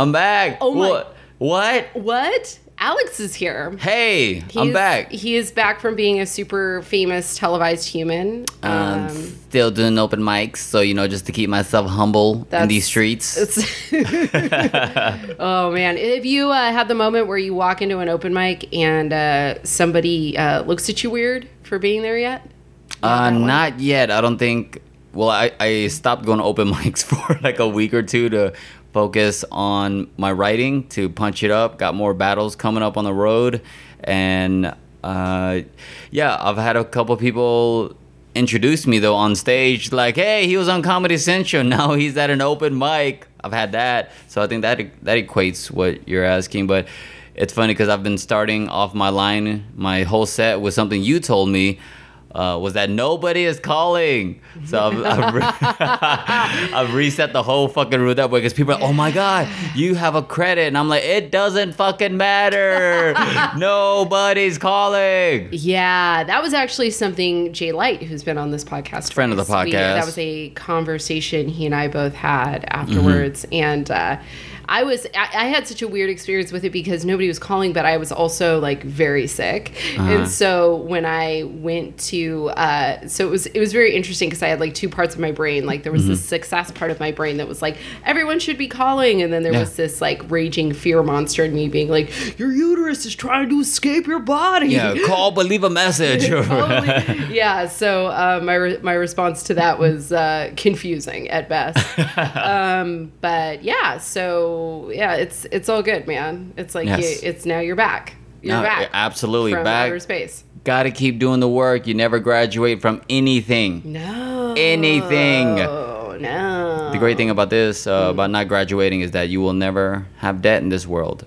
I'm back. Oh my- What? What? What? Alex is here. Hey, I'm back. He is back from being a super famous televised human. Um, Um, still doing open mics, so you know, just to keep myself humble in these streets. oh man! Have you uh, had the moment where you walk into an open mic and uh, somebody uh, looks at you weird for being there yet? Uh, not yet. I don't think. Well, I, I stopped going to open mics for like a week or two to focus on my writing to punch it up. Got more battles coming up on the road, and uh, yeah, I've had a couple people introduce me though on stage, like, "Hey, he was on Comedy Central. Now he's at an open mic." I've had that, so I think that that equates what you're asking, but. It's funny because I've been starting off my line, my whole set with something you told me uh, was that nobody is calling. So I've, I've, re- I've reset the whole fucking route that way because people are, like, oh my God, you have a credit. And I'm like, it doesn't fucking matter. Nobody's calling. Yeah, that was actually something Jay Light, who's been on this podcast, Friend of the we- podcast. that was a conversation he and I both had afterwards, Mm-hmm. and uh, I was I, I had such a weird experience with it because nobody was calling, but I was also like very sick, Uh-huh. and so when I went to, uh, so it was it was very interesting because I had like two parts of my brain, like there was Mm-hmm. this success part of my brain that was like everyone should be calling, and then there Yeah. was this like raging fear monster in me being like your uterus is trying to escape your body. Yeah, call but leave a message. Totally. yeah. So uh, my re- my response to that was uh, confusing at best. um, but yeah. So yeah, it's it's all good, man. It's like Yes. you, it's now you're back. You're No, back. absolutely back. outer space. Gotta keep doing the work. You never graduate from anything. No. Anything. Oh no. The great thing about this, uh, about not graduating, is that you will never have debt in this world.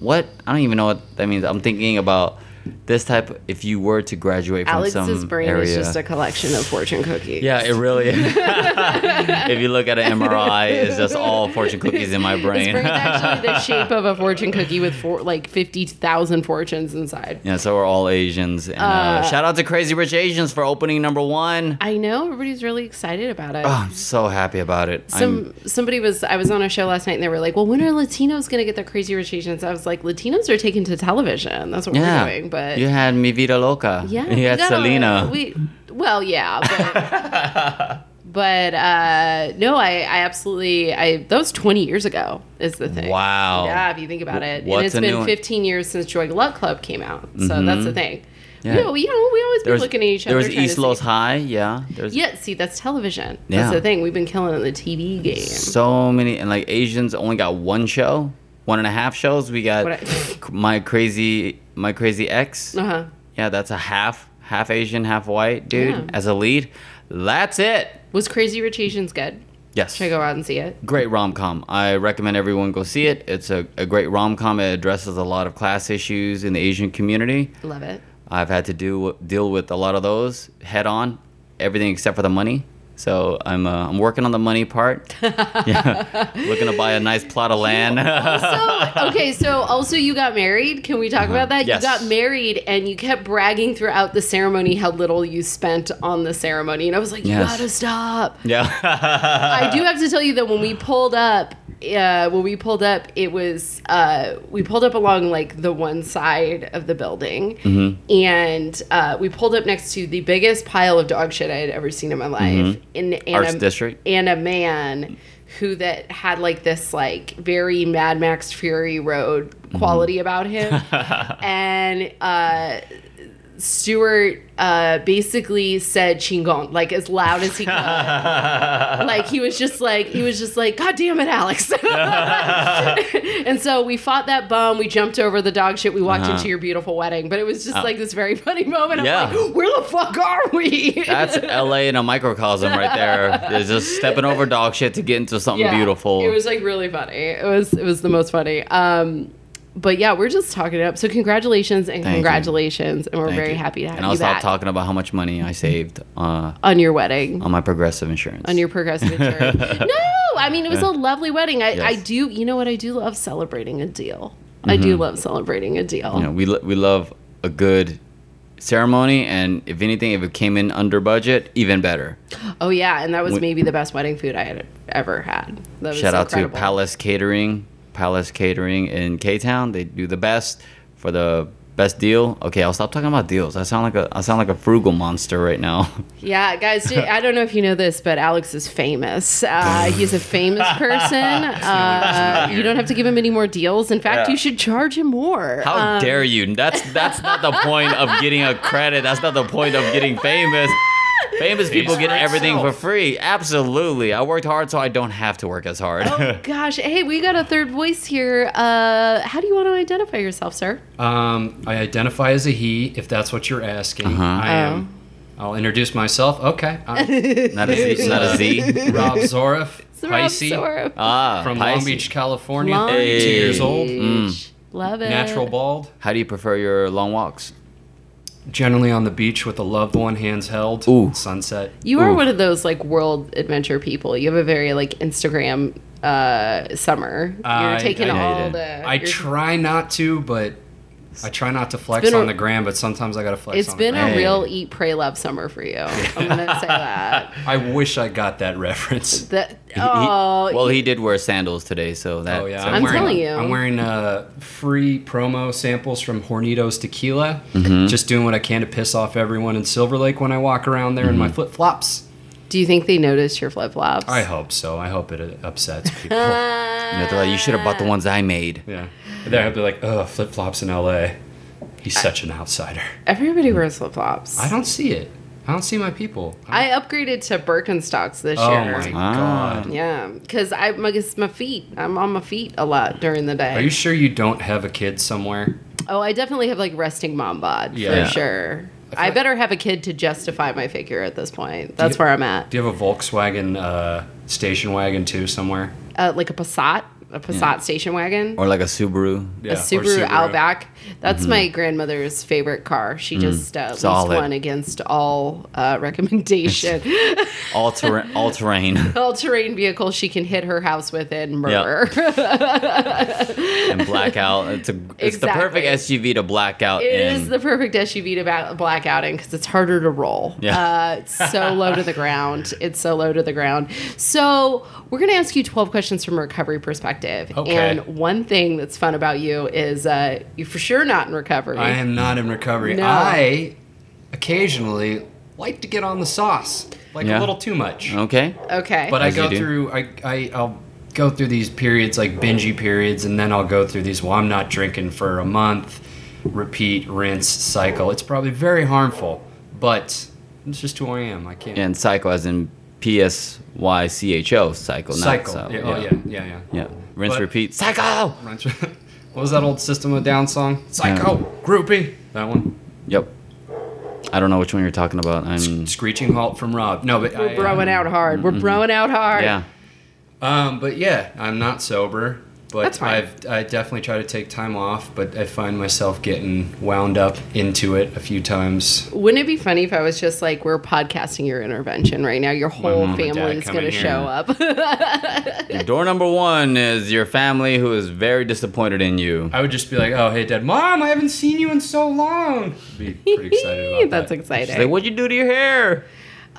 What? I don't even know what that means. I'm thinking about this type. If you were to graduate from Alex's some brain area, is just a collection of fortune cookies. yeah, it really. is. if you look at an MRI, it's just all fortune cookies in my His brain. brain's actually the shape of a fortune cookie with four, like fifty thousand fortunes inside. yeah, so we're all Asians. And uh, shout out to Crazy Rich Asians for opening number one. I know everybody's really excited about it. Oh, I'm so happy about it. I'm, Some somebody was I was on a show last night and they were like, "Well, when are Latinos going to get their crazy rich Asians?" I was like, "Latinos are taken to television. That's what yeah, we're doing." But you had Mi Vida Loca. yeah, you had Selena. We well, yeah, but but uh, no, I I absolutely I that was twenty years ago is the thing. Wow. Yeah, if you think about it, and What's it's a new been one? Mm-hmm. fifteen years since Joy Luck Club came out. So that's the thing. Yeah. You know, you know, we always be There was, looking at each other. there was East Los High. Yeah. There's Yeah, see, that's television. Yeah. That's the thing. We've been killing it in the TV game. so many, and like Asians only got one show, one and a half shows. We got I- my crazy, my crazy ex. Uh huh. Yeah, that's a half, half Asian, half white dude Yeah. as a lead. That's it. Was Crazy Rich Asians good? Yes. Should I go out and see it? Great rom com. I recommend everyone go see it. It's a, a great rom com. It addresses a lot of class issues in the Asian community. Love it. I've had to do deal with a lot of those head on, everything except for the money. So I'm uh, I'm working on the money part. yeah, looking to buy a nice plot of land. So, okay, so also you got married. Can we talk about that? Uh-huh. Yes. You got married and you kept bragging throughout the ceremony how little you spent on the ceremony. And I was like, you Yes. gotta stop. yeah. I do have to tell you that when we pulled up, uh, when we pulled up, it was uh, we pulled up along like the one side of the building, Mm-hmm. and uh, we pulled up next to the biggest pile of dog shit I had ever seen in my life. In, and Mm-hmm. Arts a, District. and a man who that had like this like very Mad Max Fury Road Mm-hmm. quality about him, and uh, Stewart uh, basically said "chingon" like as loud as he could. like he was just like he was just like God damn it, Alex. and so we fought that bum. We jumped over the dog shit. We walked Uh-huh. into your beautiful wedding, but it was just Oh. like this very funny moment. I'm like, where the fuck are we? That's LA in a microcosm right there. It's just stepping over dog shit to get into something Yeah, beautiful. It was like really funny. It was it was the most funny. Um, but yeah, we're just talking it up. So congratulations and Thank you. congratulations, and we're Thank very you. happy to have you. And you I'll stop back talking about how much money I saved uh, on your wedding. on my progressive insurance. on your progressive insurance. no, I mean it was a lovely wedding. I, I do. You know what? I do love celebrating a deal. I do love celebrating a deal. you know, we lo- we love a good ceremony, and if anything, if it came in under budget, even better. Oh yeah, and that was We- maybe the best wedding food I had ever had. That was Shout out incredible. to Palace Catering, Palace Catering in K Town. They do the best for the best deal. Okay, I'll stop talking about deals. I sound like a I sound like a frugal monster right now. Yeah, guys, I don't know if you know this, but Alex is famous. Uh, he's a famous person. Uh, you don't have to give him any more deals. In fact, Yeah. you should charge him more. How Um, dare you? That's that's not the point of getting a credit. That's not the point of getting famous. Famous people get everything for free. Absolutely. I worked hard so I don't have to work as hard. Oh gosh, hey, we got a third voice here. Uh, how do you want to identify yourself, sir? Um, I identify as a he, if that's what you're asking. Uh-huh. I Oh. am. I'll introduce myself. Okay, I'm not a Z. Not a Z. Rob Zorif, It's Rob Pisces, Ah, from Pisces. Long Beach, California. Long 32 years old. Beach. Love it. Natural bald. How do you prefer your long walks? Generally on the beach with a loved one, hands held. Ooh. Sunset. You are Ooh. one of those like world adventure people. You have a very like Instagram uh, summer. You're I- taking I all hate the. I you're- try not to, but I try not to flex been a- on the gram. But sometimes I gotta flex. It's on been the a gram. Hey. real eat, pray, love summer for you. I'm gonna say that. I wish I got that reference. That He- he- oh, well, he did wear sandals today, so that. Oh yeah, so- I'm wearing, telling you. I'm wearing uh, free promo samples from Hornitos Tequila. Mm-hmm. Just doing what I can to piss off everyone in Silver Lake when I walk around there in Mm-hmm. my flip flops. do you think they noticed your flip flops? I hope so. I hope it uh, upsets people. You, know, like, you should have bought the ones I made. yeah, they'll be like, "Oh, flip flops in L.A. He's such an outsider." Everybody wears flip flops. I don't see it. I don't see my people. I upgraded to Birkenstocks this oh year. Oh my Ah. god. Yeah, because I, I guess my feet. I'm on my feet a lot during the day. Are you sure you don't have a kid somewhere? Oh, I definitely have like resting mom bod Yeah. for sure. I I, feel- better have a kid to justify my figure at this point. That's where I'm at. Do you have a Volkswagen uh, station wagon too somewhere? Uh, like a Passat, a Passat station wagon, Or like a Subaru. Yeah, a or Subaru, Outback. That's my grandmother's favorite car. She just uh, leased Mm-hmm. Solid. one against all uh, recommendation. All, terrain, all terrain. all terrain vehicle she can hit her house with and murder. and blackout. It's a it's the perfect SUV to blackout. It in. is the perfect SUV to back, black in because it's harder to roll. Yeah. Uh, it's so low to the ground. It's so low to the ground. So we're going to ask you 12 questions from a recovery perspective. Okay. And one thing that's fun about you is uh, you're for sure not in recovery. I am not in recovery. No. I occasionally like to get on the sauce, like Yeah. a little too much. okay. okay. But I As you go through, I, I, I'll go through these periods like bingey periods, and then I'll go through these. Well, I'm not drinking for a month. Repeat, rinse, cycle. It's probably very harmful, but it's just who I am. I can't. And cycle as in P S Y C H O psycho. cycle. Not so, yeah, Oh yeah, yeah, yeah. Yeah. Rinse, But- repeat. Psycho. Rinse- what was that old System of Down song? Psycho, groupie. That one. Yep. I don't know which one you're talking about. I'm. Screeching halt from Rob. No, but we're I, broing um, out hard. We're broing out hard. Yeah. Um, but yeah, I'm not sober. That's But fine. I've I definitely try to take time off. But I find myself getting wound up into it a few times. Wouldn't it be funny if I was just like, we're podcasting your intervention right now? Your whole mom and dad family is going to show up. Door number one is your family who is very disappointed in you. I would just be like, "Oh, hey, Dad, Mom, I haven't seen you in so long." Be pretty excited about That's that. exciting. She's like, what'd you do to your hair?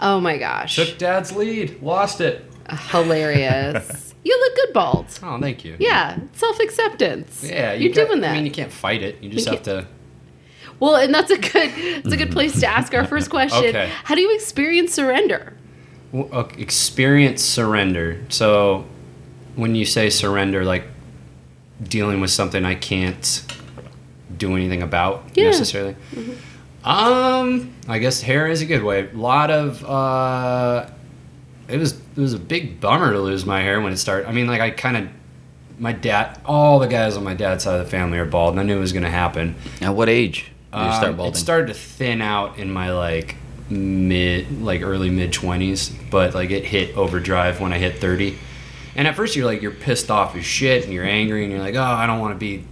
oh my gosh. Took Dad's lead, lost it. Hilarious. you look good bald. Oh, thank you. Yeah, self acceptance. Yeah, you're got- doing that. I mean, you can't fight it. You just You have to. well, and that's a good that's a good place to ask our first question. Okay. How do you experience surrender? Well, okay, experience surrender. So, when you say surrender, like dealing with something I can't do anything about Yeah. necessarily. Um, I guess hair is a good way. A lot of uh, it was it was a big bummer to lose my hair when it started. I mean, like I kind of my dad, all the guys on my dad's side of the family are bald, and I knew it was going to happen. At what age did you start Um, balding? It started to thin out in my like mid, like early mid twenties, but like it hit overdrive when I hit thirty. And at first you're like you're pissed off as shit, and you're angry, and you're like, oh, I don't want to be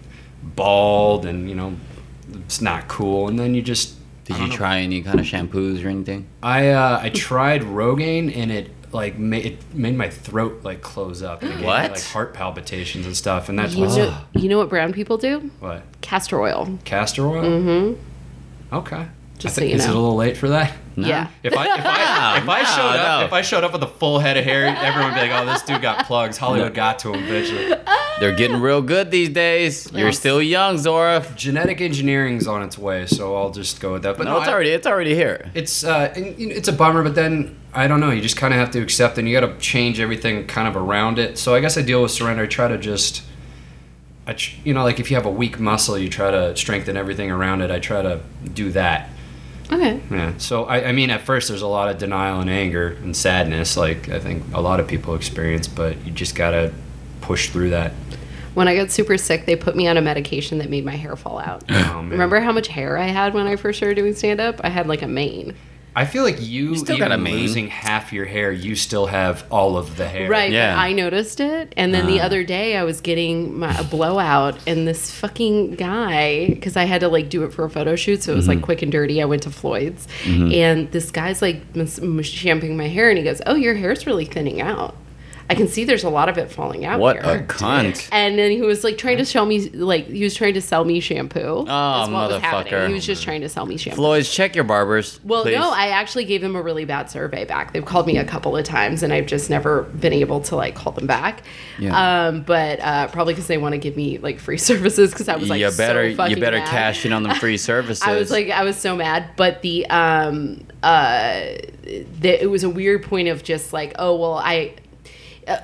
bald, and you know, it's not cool. And then you just Did you know. try any kind of shampoos or anything? I uh, I tried Rogaine, and it like made it made my throat like close up. And it gave me, like heart palpitations and stuff, and that's You what's know, you know what brown people do? what Castor oil. castor oil. Mm-hmm. Okay. Just I so think you is it a little late for that? Yeah. If I if I if I No, showed up no. if I showed up with a full head of hair, everyone would be like, "Oh, this dude got plugs." Hollywood got to him eventually. They're getting real good these days. You're still young, Zora. Genetic engineering's on its way, so I'll just go with that. But No, it's I- already it's already here. it's uh, and, you know, it's a bummer, but then I don't know. You just kind of have to accept, and you got to change everything kind of around it. So I guess I deal with surrender. I try to just, I you know, like if you have a weak muscle, you try to strengthen everything around it. I try to do that. Okay. Yeah. So I, I mean, at first there's a lot of denial and anger and sadness, like I think a lot of people experience, but you just gotta push through that. When I got super sick, they put me on a medication that made my hair fall out. Oh, man. Remember how much hair I had when I first started doing stand up? I had like a mane. I feel like you, still even got a mane. losing half your hair, you still have all of the hair. Right. Yeah. I noticed it. And then the Ah. other day I was getting my, a blowout and this fucking guy, because I had to like do it for a photo shoot. So it was Mm-hmm. like quick and dirty. I went to Floyd's and this guy's like mas- mas- shampooing my hair and he goes, Oh, your hair's really thinning out. I can see there's a lot of it falling out. What here. a cunt. And then he was like trying to show me, like, he was trying to sell me shampoo. Oh, That's what was happening. motherfucker. He was just trying to sell me shampoo. Floyd's, check your barbers. Well, please. no, I actually gave them a really bad survey back. They've called me a couple of times, and I've just never been able to like call them back. Yeah. Um, but uh, probably because they want to give me like free services because I was like, you better so fucking you better mad. cash in on them free services. I was like, I was so mad, but the um uh, the, it was a weird point of just like, oh well, I.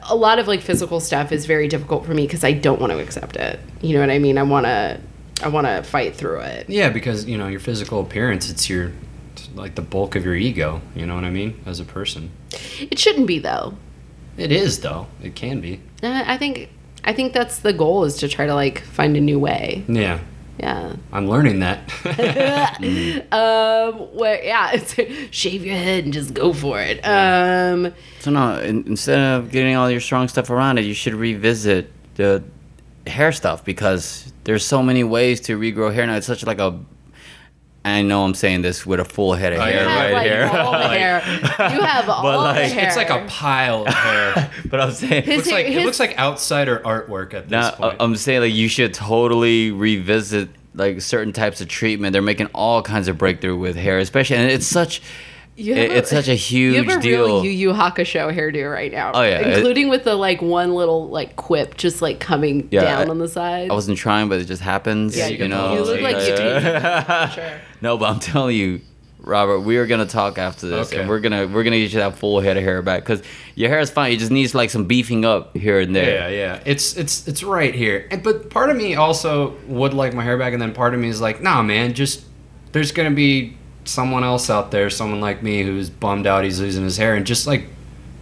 a- lot of like physical stuff is very difficult for me because I don't want to accept it. You know what I mean? I want to, I want to fight through it. Yeah, because you know your physical appearance, it's your, it's like the bulk of your ego. You know what I mean? As a person, It shouldn't be though. it is though. It can be. Uh, I think I think that's the goal is to try to like find a new way. Yeah, Yeah. I'm learning that. Um. Where? Yeah. It's, shave your head and just go for it. Um. so no, in, instead of getting all your strong stuff around it, you should revisit the hair stuff because there's so many ways to regrow hair now. It's such like a I know I'm saying this with a full head of Oh, You hair yeah, have right like here. all the hair. You have all the like, hair. it's like a pile of hair. but I'm saying His looks like hair- it looks like outsider artwork at this Now, uh, point. I'm saying like you should totally revisit like certain types of treatment. They're making all kinds of breakthrough with hair, especially, and it's such You have it's such a huge You have a deal. real Yu Yu Hakusho hairdo right now. Oh, yeah, it- including with the like one little like quip just like coming Yeah, down I- on the side. I wasn't trying, but it just happens. Yeah, you, you know. you look like you uh, sure. No, but I'm telling you, Robert, we are gonna talk after this, Okay. and we're gonna we're gonna get you that full head of hair back because your hair is fine. It just needs like some beefing up here and there. Yeah, yeah. It's it's it's right here. And, but part of me also would like my hair back, and then part of me is like, nah, man, just there's gonna be someone else out there, someone like me who's bummed out he's losing his hair, and just like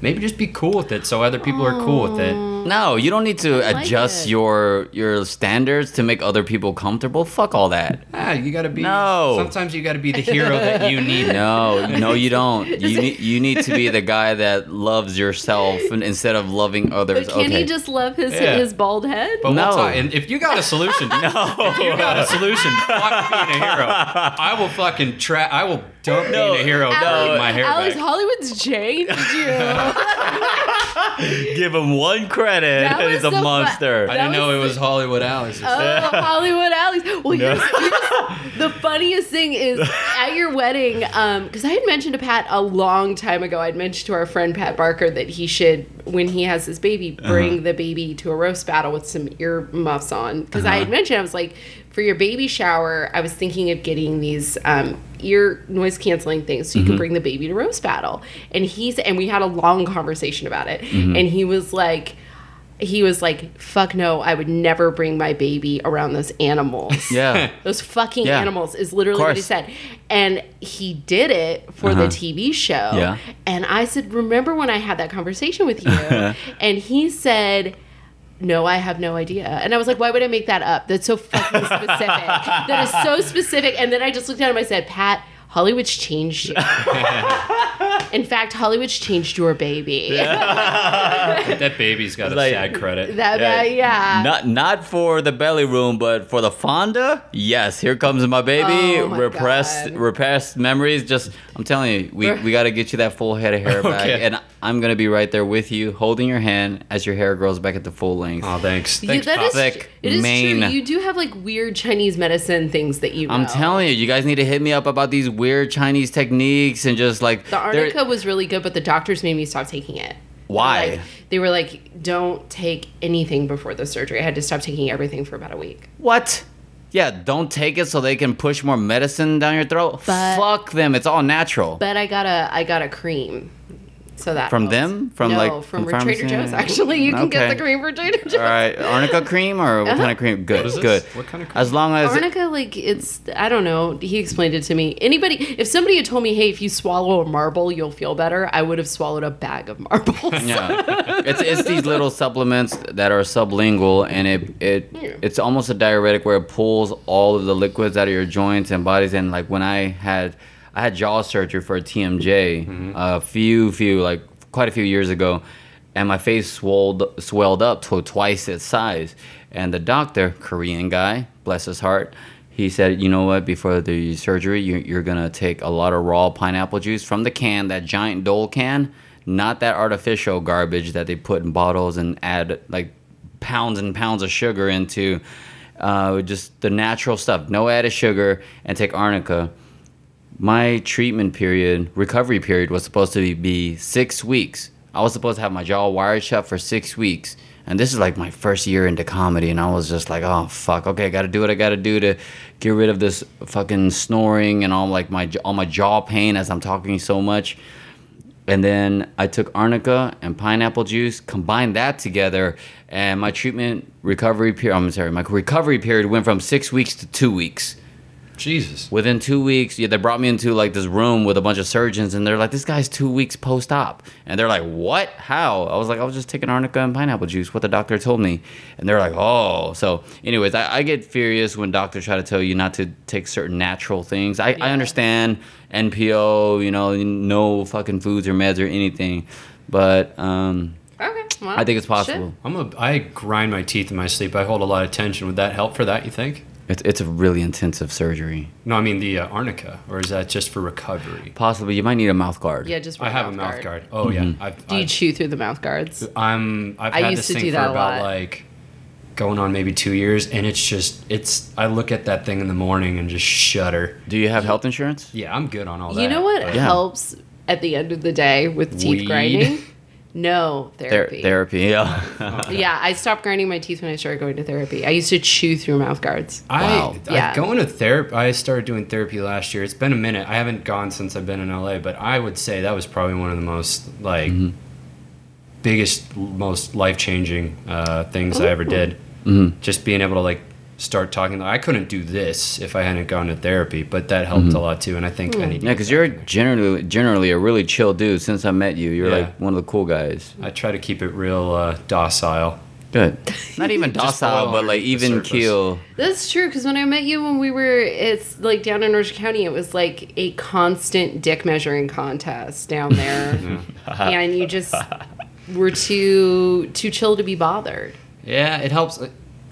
maybe just be cool with it, so other people are cool with it. No, you don't need to like adjust it. your your standards to make other people comfortable. Fuck all that. Ah, you gotta be. No. Sometimes you gotta be the hero that you need. No, no, you don't. You need you need to be the guy that loves yourself instead of loving others. But can okay. he just love his Yeah. his bald head? But No. we'll. And if you got a solution, no, if you got a solution, fuck being a hero. I will fucking try. I will dump No. being a hero for Alex, my hair Alex back. Hollywood's changed you. Give him one credit, That and was he's a so fu- monster. I didn't know it was Hollywood Alex. Oh, Hollywood Alex. Well, here's, here's the funniest thing is at your wedding, because I had mentioned to Pat a long time ago. I'd mentioned to our friend Pat Barker that he should, when he has his baby, Uh-huh. bring the baby to a roast battle with some ear muffs on. Because I Uh-huh. had mentioned, I was like, for your baby shower, I was thinking of getting these um, ear noise canceling things so you Mm-hmm. could bring the baby to roast battle. And he's and we had a long conversation about it. Mm-hmm. And he was like. He was like, "Fuck no! I would never bring my baby around those animals." yeah. Those fucking Yeah. animals is literally what he said. And he did it for the Uh-huh. TV show. Yeah. And I said, Remember when I had that conversation with you? and he said, No, I have no idea. And I was like, Why would I make that up? That's so fucking specific. that is so specific. And then I just looked at him. And I said, Pat, Hollywood's changed you. In fact, Hollywood's changed your baby. that baby's got a like- sad credit. That yeah. yeah. Not not for the belly room, but for the Fonda. Yes, here comes my baby. Oh my repressed God. repressed memories. Just I'm telling you, we, we got to get you that full head of hair back, Okay. and I'm gonna be right there with you, holding your hand as your hair grows back at the full length. oh, thanks. You- Thanks, that Pop. is, Thick it is mane. true. You do have like weird Chinese medicine things that you know. I'm telling you, you guys need to hit me up about these weird Chinese techniques and just like The arnica was really good, but the doctors made me stop taking it. Why? Like, they were like, "Don't take anything before the surgery." I had to stop taking everything for about a week. What? Yeah, don't take it so they can push more medicine down your throat. But- Fuck them. It's all natural. But I got a I got a cream, so that From helps. them? From, no, like, from, from Trader? Joe's. Actually, you can get the cream from Trader Joe's. all right, arnica cream or what uh-huh. kind of cream? Good, What is this? good. What kind of cream? As long as Arnica, like it's I don't know. He explained it to me. Anybody, if somebody had told me, "Hey, if you swallow a marble, you'll feel better," I would have swallowed a bag of marbles. yeah, it's it's these little supplements that are sublingual, and it it Yeah. it's almost a diuretic where it pulls all of the liquids out of your joints and bodies. And like when I had I had jaw surgery for a TMJ a few few like quite a few years ago, and my face swelled swelled up to twice its size. And the doctor, Korean guy, bless his heart. He said, "You know what? Before the surgery, you're, you're gonna take a lot of raw pineapple juice from the can, that giant Dole can, not that artificial garbage that they put in bottles and add like pounds and pounds of sugar into. Uh, just the natural stuff, no added sugar, and take arnica. My treatment period, recovery period, was supposed to be, six weeks. I was supposed to have my jaw wired shut for six weeks. And this is like my first year into comedy, and I was just like, oh fuck, okay, I gotta do what I gotta do to get rid of this fucking snoring and all like my all my jaw pain as I'm talking so much. And then I took arnica and pineapple juice, combined that together, and my treatment recovery period. I'm sorry, my recovery period went from six weeks to two weeks. Jesus. Within two weeks, yeah, they brought me into like this room with a bunch of surgeons, and they're like, "This guy's two weeks post-op," and they're like, "What? How?" I was like, "I was just taking arnica and pineapple juice. What the doctor told me," and they're like, "Oh." So, anyways, I, I get furious when doctors try to tell you not to take certain natural things. I, I understand NPO, you know, no fucking foods or meds or anything, but um, okay, well, I think it's shit. possible. I'm a. I grind my teeth in my sleep. I hold a lot of tension. Would that help for that? You think? It's it's a really intensive surgery. No, I mean the uh, arnica, or is that just for recovery? Possibly, you might need a mouth guard. Yeah, just I have a mouth guard. Oh yeah, I've, Do you I've, chew through the mouth guards? I'm. I've I had used this to thing do for that a about lot. like going on maybe two years, and it's just it's. I look at that thing in the morning and just shudder. Do you have health insurance? Yeah, I'm good on all that. You know what but- Yeah. helps at the end of the day with teeth Weed. grinding? No Ther- therapy. therapy, yeah. Yeah, I stopped grinding my teeth when I started going to therapy. I used to chew through mouth guards. I, Wow. I Yeah. going to therapy. I started doing therapy last year. It's been a minute. I haven't gone since I've been in LA, but I would say that was probably one of the most like Mm-hmm. biggest, most life changing uh, things I ever did. Mm-hmm. Just being able to like start talking. I couldn't do this if I hadn't gone to therapy, but that helped Mm-hmm. a lot too. And I think I need. to Yeah, because you're generally generally a really chill dude. Since I met you, you're Yeah. like one of the cool guys. I try to keep it real uh, docile. Good. Not even docile, but like even surface. keel. That's true because when I met you when we were, it's like down in Orange County, it was like a constant dick measuring contest down there, and you just were too too chill to be bothered. Yeah, it helps.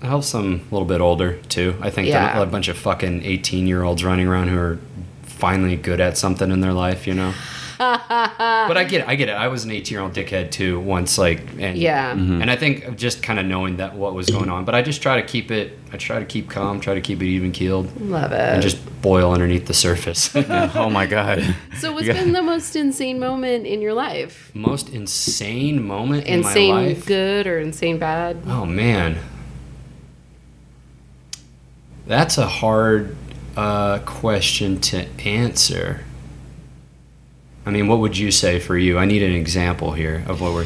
It helps them a little bit older too. I think Yeah. a bunch of fucking eighteen year olds running around who are finally good at something in their life, you know. but I get it. I get it. I was an eighteen year old dickhead too once, like, and Yeah. Mm-hmm. and I think just kind of knowing that what was going on. But I just try to keep it. I try to keep calm. Try to keep it even keeled, Love it. and just boil underneath the surface. oh my god. so, what's Yeah. been the most insane moment in your life? Most insane moment in Insane my life. good or insane bad? Oh man, that's a hard uh, question to answer. I mean, what would you say for you? I need an example here of what we're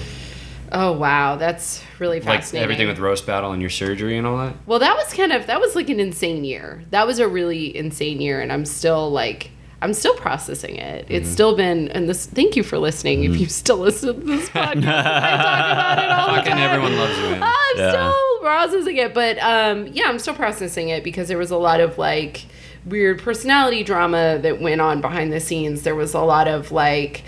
Oh wow, that's really fascinating. like everything with roast battle and your surgery and all that. Well, that was kind of that was like an insane year. That was a really insane year, and I'm still like I'm still processing it. Mm-hmm. It's still been and this. Thank you for listening. If you still listen to this podcast, I talk about it all the Fucking time. everyone loves you. Man. I'm Yeah. still processing it, but um, yeah, I'm still processing it because there was a lot of like weird personality drama that went on behind the scenes. There was a lot of like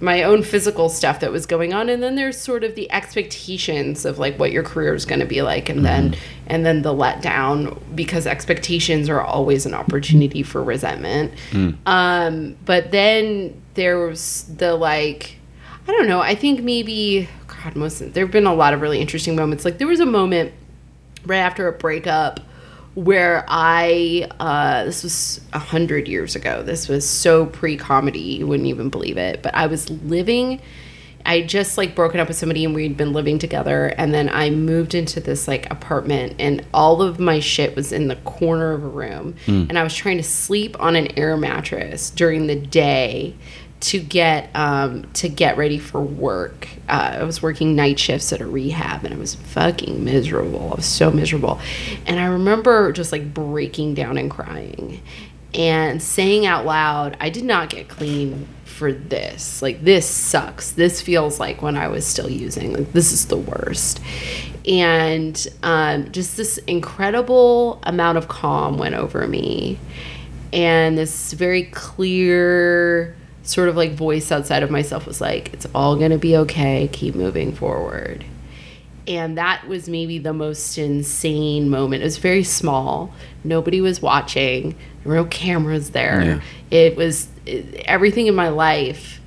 my own physical stuff that was going on and then there's sort of the expectations of like what your career is going to be like and then and then the letdown because expectations are always an opportunity for resentment. Um but then there was the like i don't know i think maybe god most there have been a lot of really interesting moments. Like there was a moment right after a breakup where I uh, this was a hundred years ago. This was so pre-comedy, you wouldn't even believe it. But I was living. I just like broken up with somebody and we'd been living together, and then I moved into this like apartment, and all of my shit was in the corner of a room, and I was trying to sleep on an air mattress during the day to get um, to get ready for work. Uh, I was working night shifts at a rehab, and I was fucking miserable. I was so miserable, and I remember just like breaking down and crying, and saying out loud, "I did not get clean for this. Like this sucks. This feels like when I was still using. Like this is the worst." And um, just this incredible amount of calm went over me, and this very clear sort of like voice outside of myself was like, it's all going to be okay. Keep moving forward. And that was maybe the most insane moment. It was very small. Nobody was watching. There were no cameras there. Yeah. It was it, everything in my life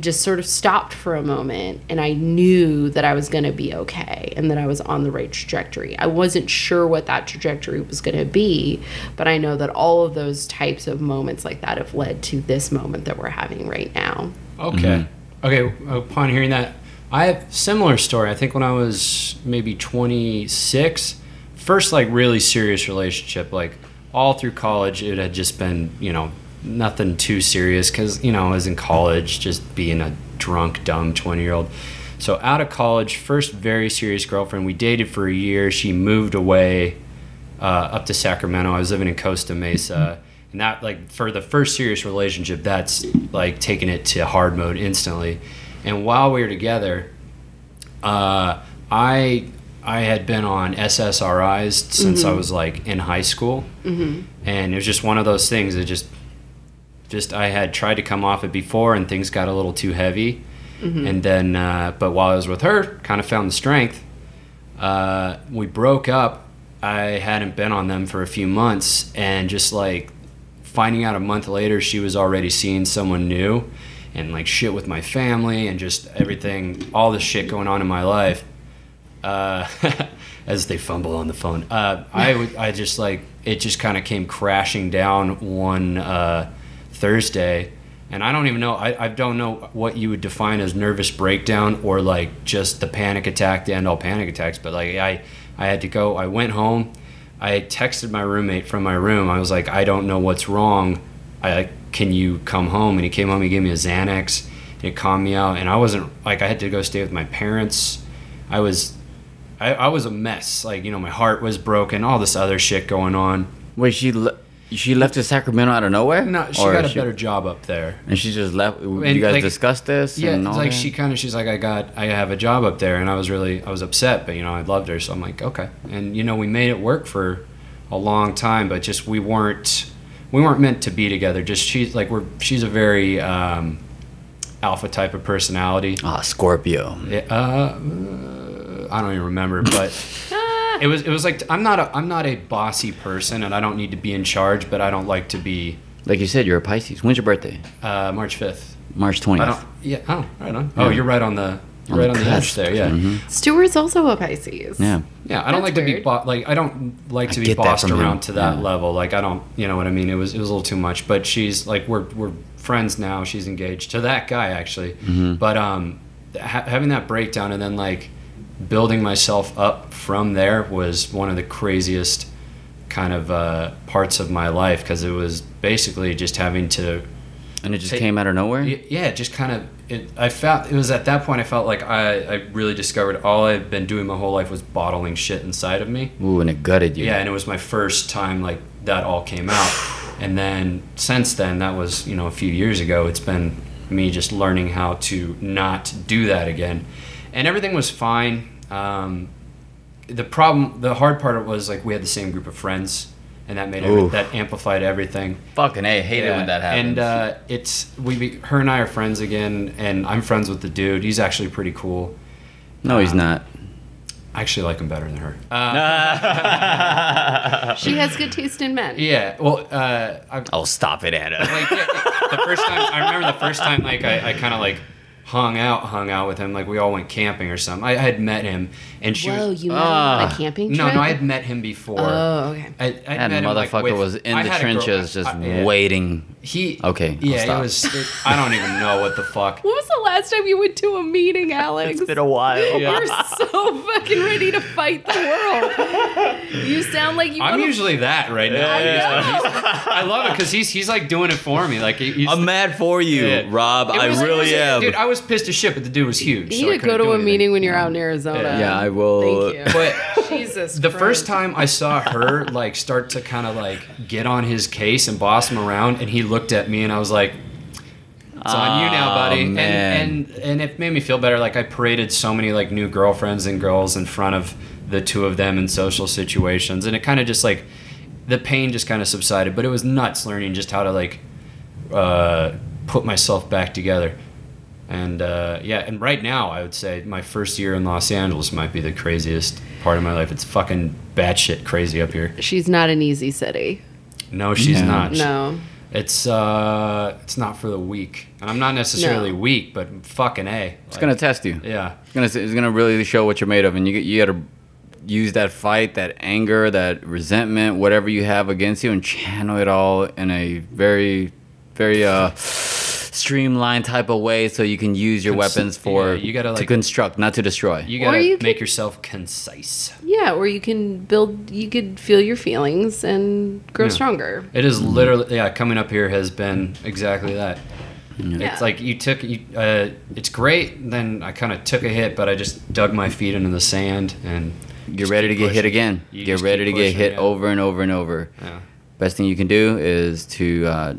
just sort of stopped for a moment and I knew that I was going to be okay and that I was on the right trajectory. I wasn't sure what that trajectory was going to be, but I know that all of those types of moments like that have led to this moment that we're having right now. Okay. Mm-hmm. Okay. Upon hearing that, I have similar story. I think when I was maybe 26, first like really serious relationship, like all through college, it had just been you know nothing too serious because you know I was in college, just being a drunk, dumb 20 year old. So out of college, first very serious girlfriend. We dated for a year. She moved away uh, up to Sacramento. I was living in Costa Mesa, and that like for the first serious relationship, that's like taking it to hard mode instantly. And while we were together, uh, I I had been on SSRIs since I was like in high school, and it was just one of those things that just just I had tried to come off it before, and things got a little too heavy. And then, uh, but while I was with her, kind of found the strength. Uh, we broke up. I hadn't been on them for a few months, and just like finding out a month later, she was already seeing someone new, and like shit with my family, and just everything, all the shit going on in my life. Uh, as they fumble on the phone, uh, I would, I just like it just kind of came crashing down one uh, Thursday, and I don't even know. I, I don't know what you would define as nervous breakdown or like just the panic attack the end all panic attacks. But like I, I had to go. I went home. I texted my roommate from my room. I was like, I don't know what's wrong. I can you come home? And he came home. He gave me a Xanax. It calmed me out. And I wasn't like I had to go stay with my parents. I was, I, I was a mess. Like you know, my heart was broken. All this other shit going on. Wait, she she left to Sacramento out of nowhere? No, she Or got a better job up there. And she just left. And, you guys like- discussed this? Yeah, and it's all like that? she kind of she's like I got I have a job up there, and I was really I was upset, but you know I loved her, so I'm like okay, and you know we made it work for a long time, but just we weren't we weren't meant to be together. Just she's like we're she's a very um, alpha type of personality. Ah, Scorpio. Yeah, uh, uh, I don't even remember, but it was it was like I'm not a I'm not a bossy person, and I don't need to be in charge, but I don't like to be Like you said, you're a Pisces. When's your birthday? uh, March fifth. March 20th. Yeah. Oh, right on. Oh, you're right on the you're right on the edge there. Yeah. Mhm. Stuart's also a Pisces. Yeah. Yeah. I don't That's like to be weird. bo- like I don't like I to be bossed from him. around to that Yeah. level. Like I don't. You know what I mean? It was it was a little too much. But she's like we're we're friends now. She's engaged to that guy actually. Mm-hmm. But um, ha- having that breakdown and then like building myself up from there was one of the craziest kind of uh, parts of my life because it was basically just having to And it just Take- came out of nowhere? Yeah, it just kind of it. I felt it was at that point I felt like I, I really discovered all I've been doing my whole life was bottling shit inside of me. Ooh, and it gutted you. Yeah, and it was my first time like that all came out. And then since then, that was you know a few years ago. It's been me just learning how to not do that again, and everything was fine. Um, the problem, the hard part was like we had the same group of friends, and that made every, that amplified everything. Fucking a, hate it Yeah, when that happens. And uh, it's we, be, her and I are friends again, and I'm friends with the dude. He's actually pretty cool. no, he's um, not. I actually like him better than her. Uh, She has good taste in men. yeah. Well, uh, I, Oh, stop it, Anna. like yeah, the first time I remember the first time like I, I kind of like hung out hung out with him like we all went camping or something. I, I had met him and she Whoa, was you met him on Ah. a camping no trip? no I had met him before. Oh, okay. I, I that met him, like, motherfucker with- was in I the had a girl- trenches just I- yeah. waiting. He Okay, I'll Yeah, it was. It, I don't even know what the fuck. When was the last time you went to a meeting, Alex? It's been a while. Yeah. You're so fucking ready to fight the world. You sound like you. I'm wanna- usually that right now. I He's- know. I love it because he's he's like doing it for me. Like he's, I'm mad for you, Yeah. Rob. It I really it was- am. Dude, I was pissed as shit, but the dude was huge. You so I need to go to a anything. meeting when you're out in Arizona. yeah, I will. Thank you. But Jesus. the first time I saw her like start to kind of like get on his case and boss him around, and he looked at me and I was like, "It's on you now, buddy." man. And and and it made me feel better. Like I paraded so many like new girlfriends and girls in front of the two of them in social situations, and it kind of just like the pain just kind of subsided. But it was nuts learning just how to like uh, put myself back together. And uh, yeah, and right now I would say my first year in Los Angeles might be the craziest part of my life. It's fucking batshit crazy up here. she's not an easy city. No, she's Yeah. not. No. It's uh, it's not for the weak, and I'm not necessarily No. weak, but fucking a. It's gonna test you. Yeah. It's gonna it's gonna really show what you're made of, and you you gotta use that fight, that anger, that resentment, whatever you have against you, and channel it all in a very, very uh streamlined type of way, so you can use your Cons- weapons for yeah, you gotta, to construct, not to destroy. You gotta you make could- yourself concise. Yeah, or you can build. You could feel your feelings and grow Yeah. stronger. It is literally yeah. Coming up here has been exactly that. Yeah. It's like you took you. Uh, it's great. Then I kind of took a hit, but I just dug my feet into the sand and Get just ready to keep get hit again. You Get ready to keep get hit yeah. over and over and over. Yeah. Best thing you can do is to uh,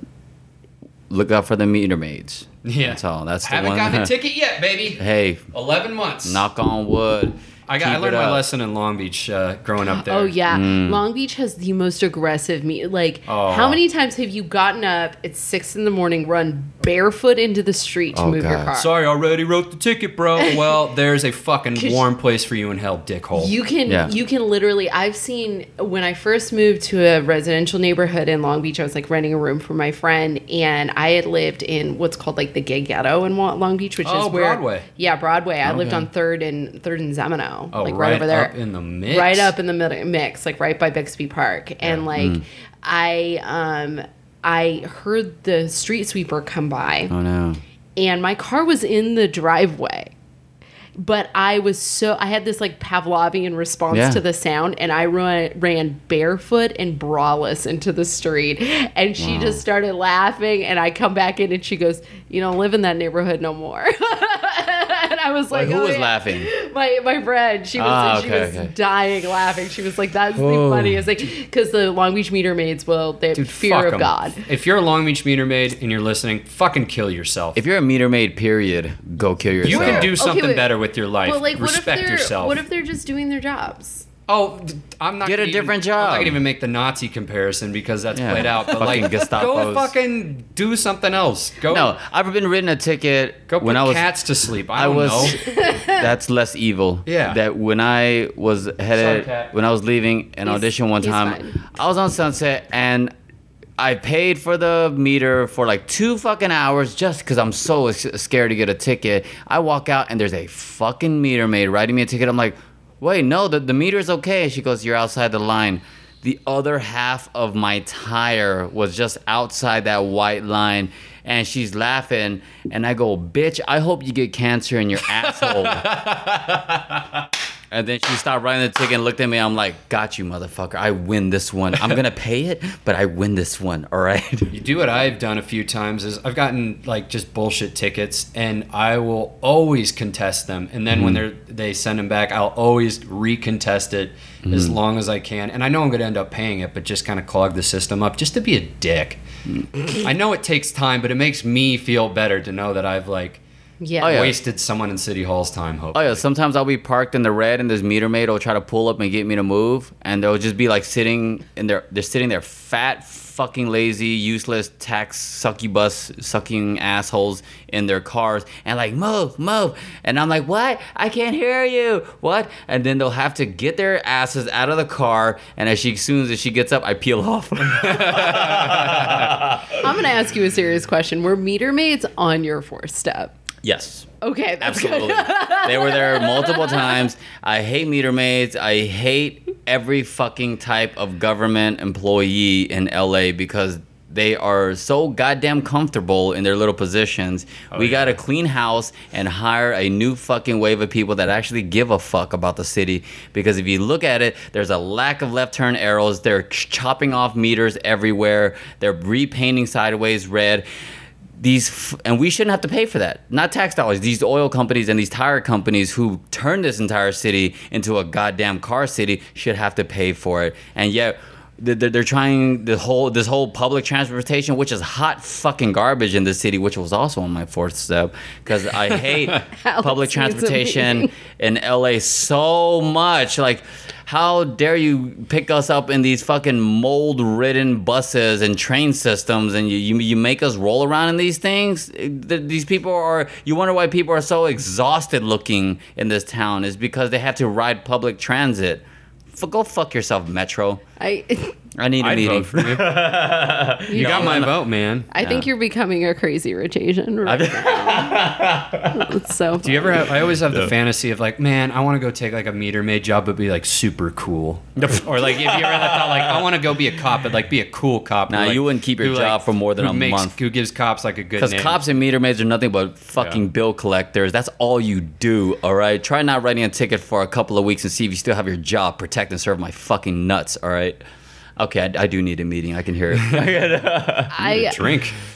look out for the meter maids. Yeah. That's all. That's the Haven't one. gotten a ticket yet, baby. hey, Eleven months. knock on wood. I got. I learned my lesson in Long Beach uh, growing up there. Oh yeah, Mm. Long Beach has the most aggressive meat. Like, Oh. how many times have you gotten up at six in the morning, run barefoot into the street to Oh, move your God. car? Sorry, I already wrote the ticket, bro. Well, there's a fucking warm place for you in hell, dickhole. You can Yeah. you can literally I've seen when I first moved to a residential neighborhood in Long Beach I was like renting a room for my friend and I had lived in what's called like the gay ghetto in Wa- Long Beach which Oh, is where Broadway. Yeah, Broadway. I lived Okay. on 3rd and 3rd and Termino, oh, like right, right, over there. up in the mix. Right up in the middle mix, like right by Bixby Park. And Yeah. like I um I heard the street sweeper come by Oh no. and my car was in the driveway. But I was so I had this like Pavlovian response Yeah. to the sound, and I ran, ran barefoot and braless into the street, and she just started laughing. And I come back in, and she goes, "You don't live in that neighborhood no more." and I was like, Wait, who "Oh, was yeah." laughing? My my friend, she was Ah, she was okay. dying laughing. She was like, "That's the funniest thing," because the Long Beach meter maids will they have Dude, fear fuck of 'em. God. If you're a Long Beach meter maid and you're listening, fucking kill yourself. If you're a meter maid, period, go kill yourself. you can do Okay, something wait. better with your life. But like, what if Respect they're yourself. what if they're just doing their jobs? Oh, I'm not Get gonna a different even, I'm not gonna even make the Nazi comparison because that's Yeah, played out. But fucking like, go Gestapos. fucking do something else. Go, No, I've been written a ticket go put when I was. cats to sleep. I I don't was. know. that's less evil. Yeah. That when I was headed, cat. when I was leaving an He's- audition one time, fine. I was on Sunset and I paid for the meter for like two fucking hours just because I'm so scared to get a ticket. I walk out and there's a fucking meter maid writing me a ticket. I'm like, wait, no, the, the meter's okay. She goes, you're outside the line. The other half of my tire was just outside that white line. And she's laughing, and I go, "Bitch, I hope you get cancer in your asshole." And then she stopped writing the ticket and looked at me. I'm like, got you, motherfucker. I win this one. I'm going to pay it, but I win this one. All right. You do what I've done a few times is I've gotten like just bullshit tickets and I will always contest them. And then Mm-hmm. when they're they send them back, I'll always recontest it as Mm-hmm. long as I can. And I know I'm gonna end up paying it, but just kind of clog the system up just to be a dick. Mm. I know it takes time, but it makes me feel better to know that I've like Yeah. Oh, yeah. Wasted someone in City Hall's time. Oh yeah, sometimes I'll be parked in the red and this meter maid will try to pull up and get me to move, and they'll just be like sitting in there. They're sitting there, fat, fucking lazy, useless tax sucky bus sucking assholes in their cars, and like move, move, and I'm like, what? I can't hear you. What? And then they'll have to get their asses out of the car, and as she, as soon as she gets up, I peel off. I'm gonna ask you a serious question. Were meter maids on your fourth step? Yes. Okay, that's Absolutely. good. they were there multiple times. I hate meter maids. I hate every fucking type of government employee in LA because they are so goddamn comfortable in their little positions. Oh, we yeah. got to clean house and hire a new fucking wave of people that actually give a fuck about the city. Because if you look at it, there's a lack of left turn arrows. They're chopping off meters everywhere. They're repainting sideways red these f- and we shouldn't have to pay for that. Not tax dollars. These oil companies and these tire companies who turned this entire city into a goddamn car city should have to pay for it. And yet they're trying the whole this whole public transportation which is hot fucking garbage in the city which was also on my fourth step because i hate public transportation in LA so much. Like, how dare you pick us up in these fucking mold ridden buses and train systems and you, you, you make us roll around in these things? These people are, you wonder why people are so exhausted looking in this town is because they have to ride public transit. Go fuck yourself, Metro. I I need a I'd meeting. vote for you. you got my vote, man. I think you're becoming a crazy rich Asian right now. It's so Do you ever have? I always have the fantasy of like, man, I want to go take like a meter maid job, but be like super cool. or like, if you ever had thought like, I want to go be a cop, but like be a cool cop. Nah, like- you wouldn't keep your who, job for more than who a month. Who gives cops like a good Because name. cops and meter maids are nothing but fucking Yeah. bill collectors. That's all you do, all right? Try not writing a ticket for a couple of weeks and see if you still have your job. Protect and serve my fucking nuts, all right? Okay, I, I do need a meeting. I can hear it. I drink.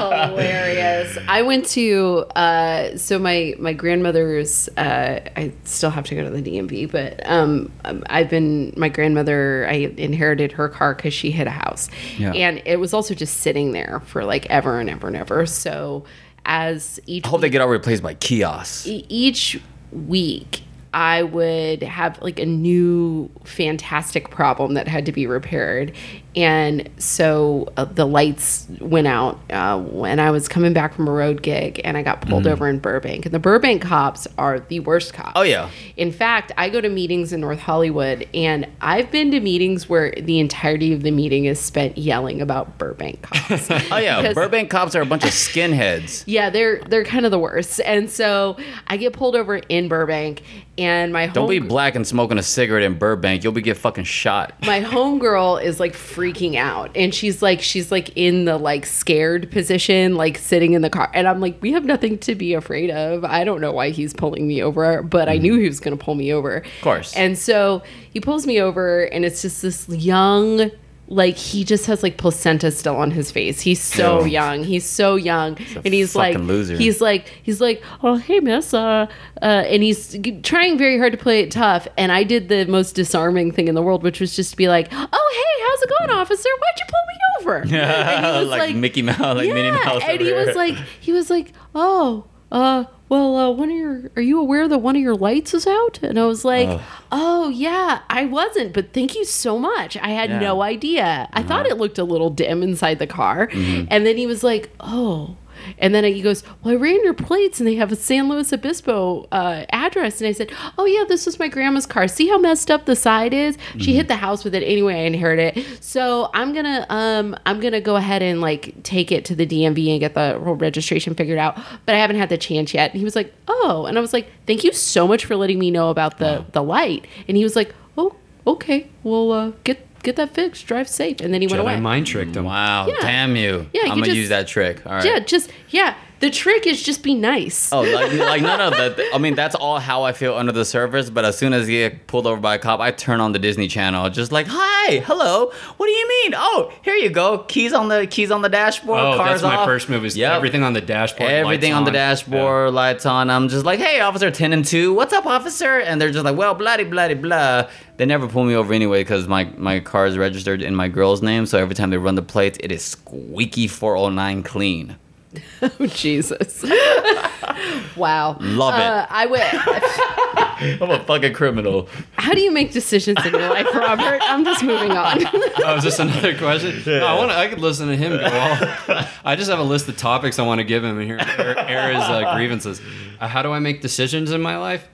hilarious. I went to uh, so my my grandmother's. Uh, I still have to go to the DMV, but um, um, I've been my grandmother. I inherited her car because she hit a house, Yeah. and it was also just sitting there for like ever and ever and ever. So as each I hope they get all replaced by kiosks. each week I would have like a new fantastic problem that had to be repaired. And so uh, the lights went out uh, when I was coming back from a road gig and I got pulled over in Burbank. And the Burbank cops are the worst cops. Mm. Oh, yeah. In fact, I go to meetings in North Hollywood and I've been to meetings where the entirety of the meeting is spent yelling about Burbank cops. Oh, yeah. Burbank cops are a bunch of skinheads. yeah, they're they're kind of the worst. And so I get pulled over in Burbank, and my Don't be black and smoking a cigarette in Burbank. You'll be get fucking shot. my homegirl is like freaking out, and she's like she's like in the like scared position, like sitting in the car, and I'm like, we have nothing to be afraid of. I don't know why he's pulling me over, but I knew he was going to pull me over. Of Mm-hmm. course. And so he pulls me over, and it's just this young. Like he just has like placenta still on his face. He's so young. He's so young, and he's like, loser. he's like, he's like, oh hey miss, uh, uh, and he's trying very hard to play it tough. And I did the most disarming thing in the world, which was just to be like, oh hey, how's it going, officer? Why'd you pull me over? And he was like, Mickey Mouse, like Minnie yeah, Mouse. and he was like, he was like, oh, uh, well, uh, one of your, are you aware that one of your lights is out? And I was like, Ugh. oh yeah, I wasn't, but thank you so much. I had Yeah. Uh-huh. no idea. I thought it looked a little dim inside the car. Mm-hmm. And then he was like, oh. And then he goes, Well, I ran your plates and they have a San Luis Obispo uh, address. And I said, Oh, yeah, this was my grandma's car. See how messed up the side is? Mm-hmm. She hit the house with it anyway. I inherited it. So I'm going to, um, I'm going to go ahead and like take it to the DMV and get the whole registration figured out. But I haven't had the chance yet. And he was like, Oh. And I was like, Thank you so much for letting me know about the, the light. And he was like, Oh, okay. Well, uh, get, get that fixed. Drive safe. And then he went away. Jedi mind tricked him. wow, Yeah. damn you. Yeah, I'm going to just- use that trick. All right. Yeah, just, yeah. The trick is just be nice. Oh, like, like none of that. I mean, that's all how I feel under the surface. But as soon as you get pulled over by a cop, I turn on the Disney Channel, just like, "Hi, hello. What do you mean? Oh, here you go. Keys on the keys on the dashboard. Oh, cars that's my off. first move. Is Yep. everything on the dashboard? Everything lights on the Yeah. dashboard, lights on. I'm just like, hey, officer 10 and 2, what's up, officer? And they're just like, well, bloody, bloody, blah. They never pull me over anyway because my, my car is registered in my girl's name. So every time they run the plates, it is squeaky 409 clean. Oh Jesus! wow. Love it. Uh, I would. I'm a fucking criminal. How do you make decisions in your life, Robert? I'm just moving on. Oh, is this another question? No, I want. I could listen to him go all. I just have a list of topics I want to give him and hear air, air his uh, grievances. Uh, how do I make decisions in my life?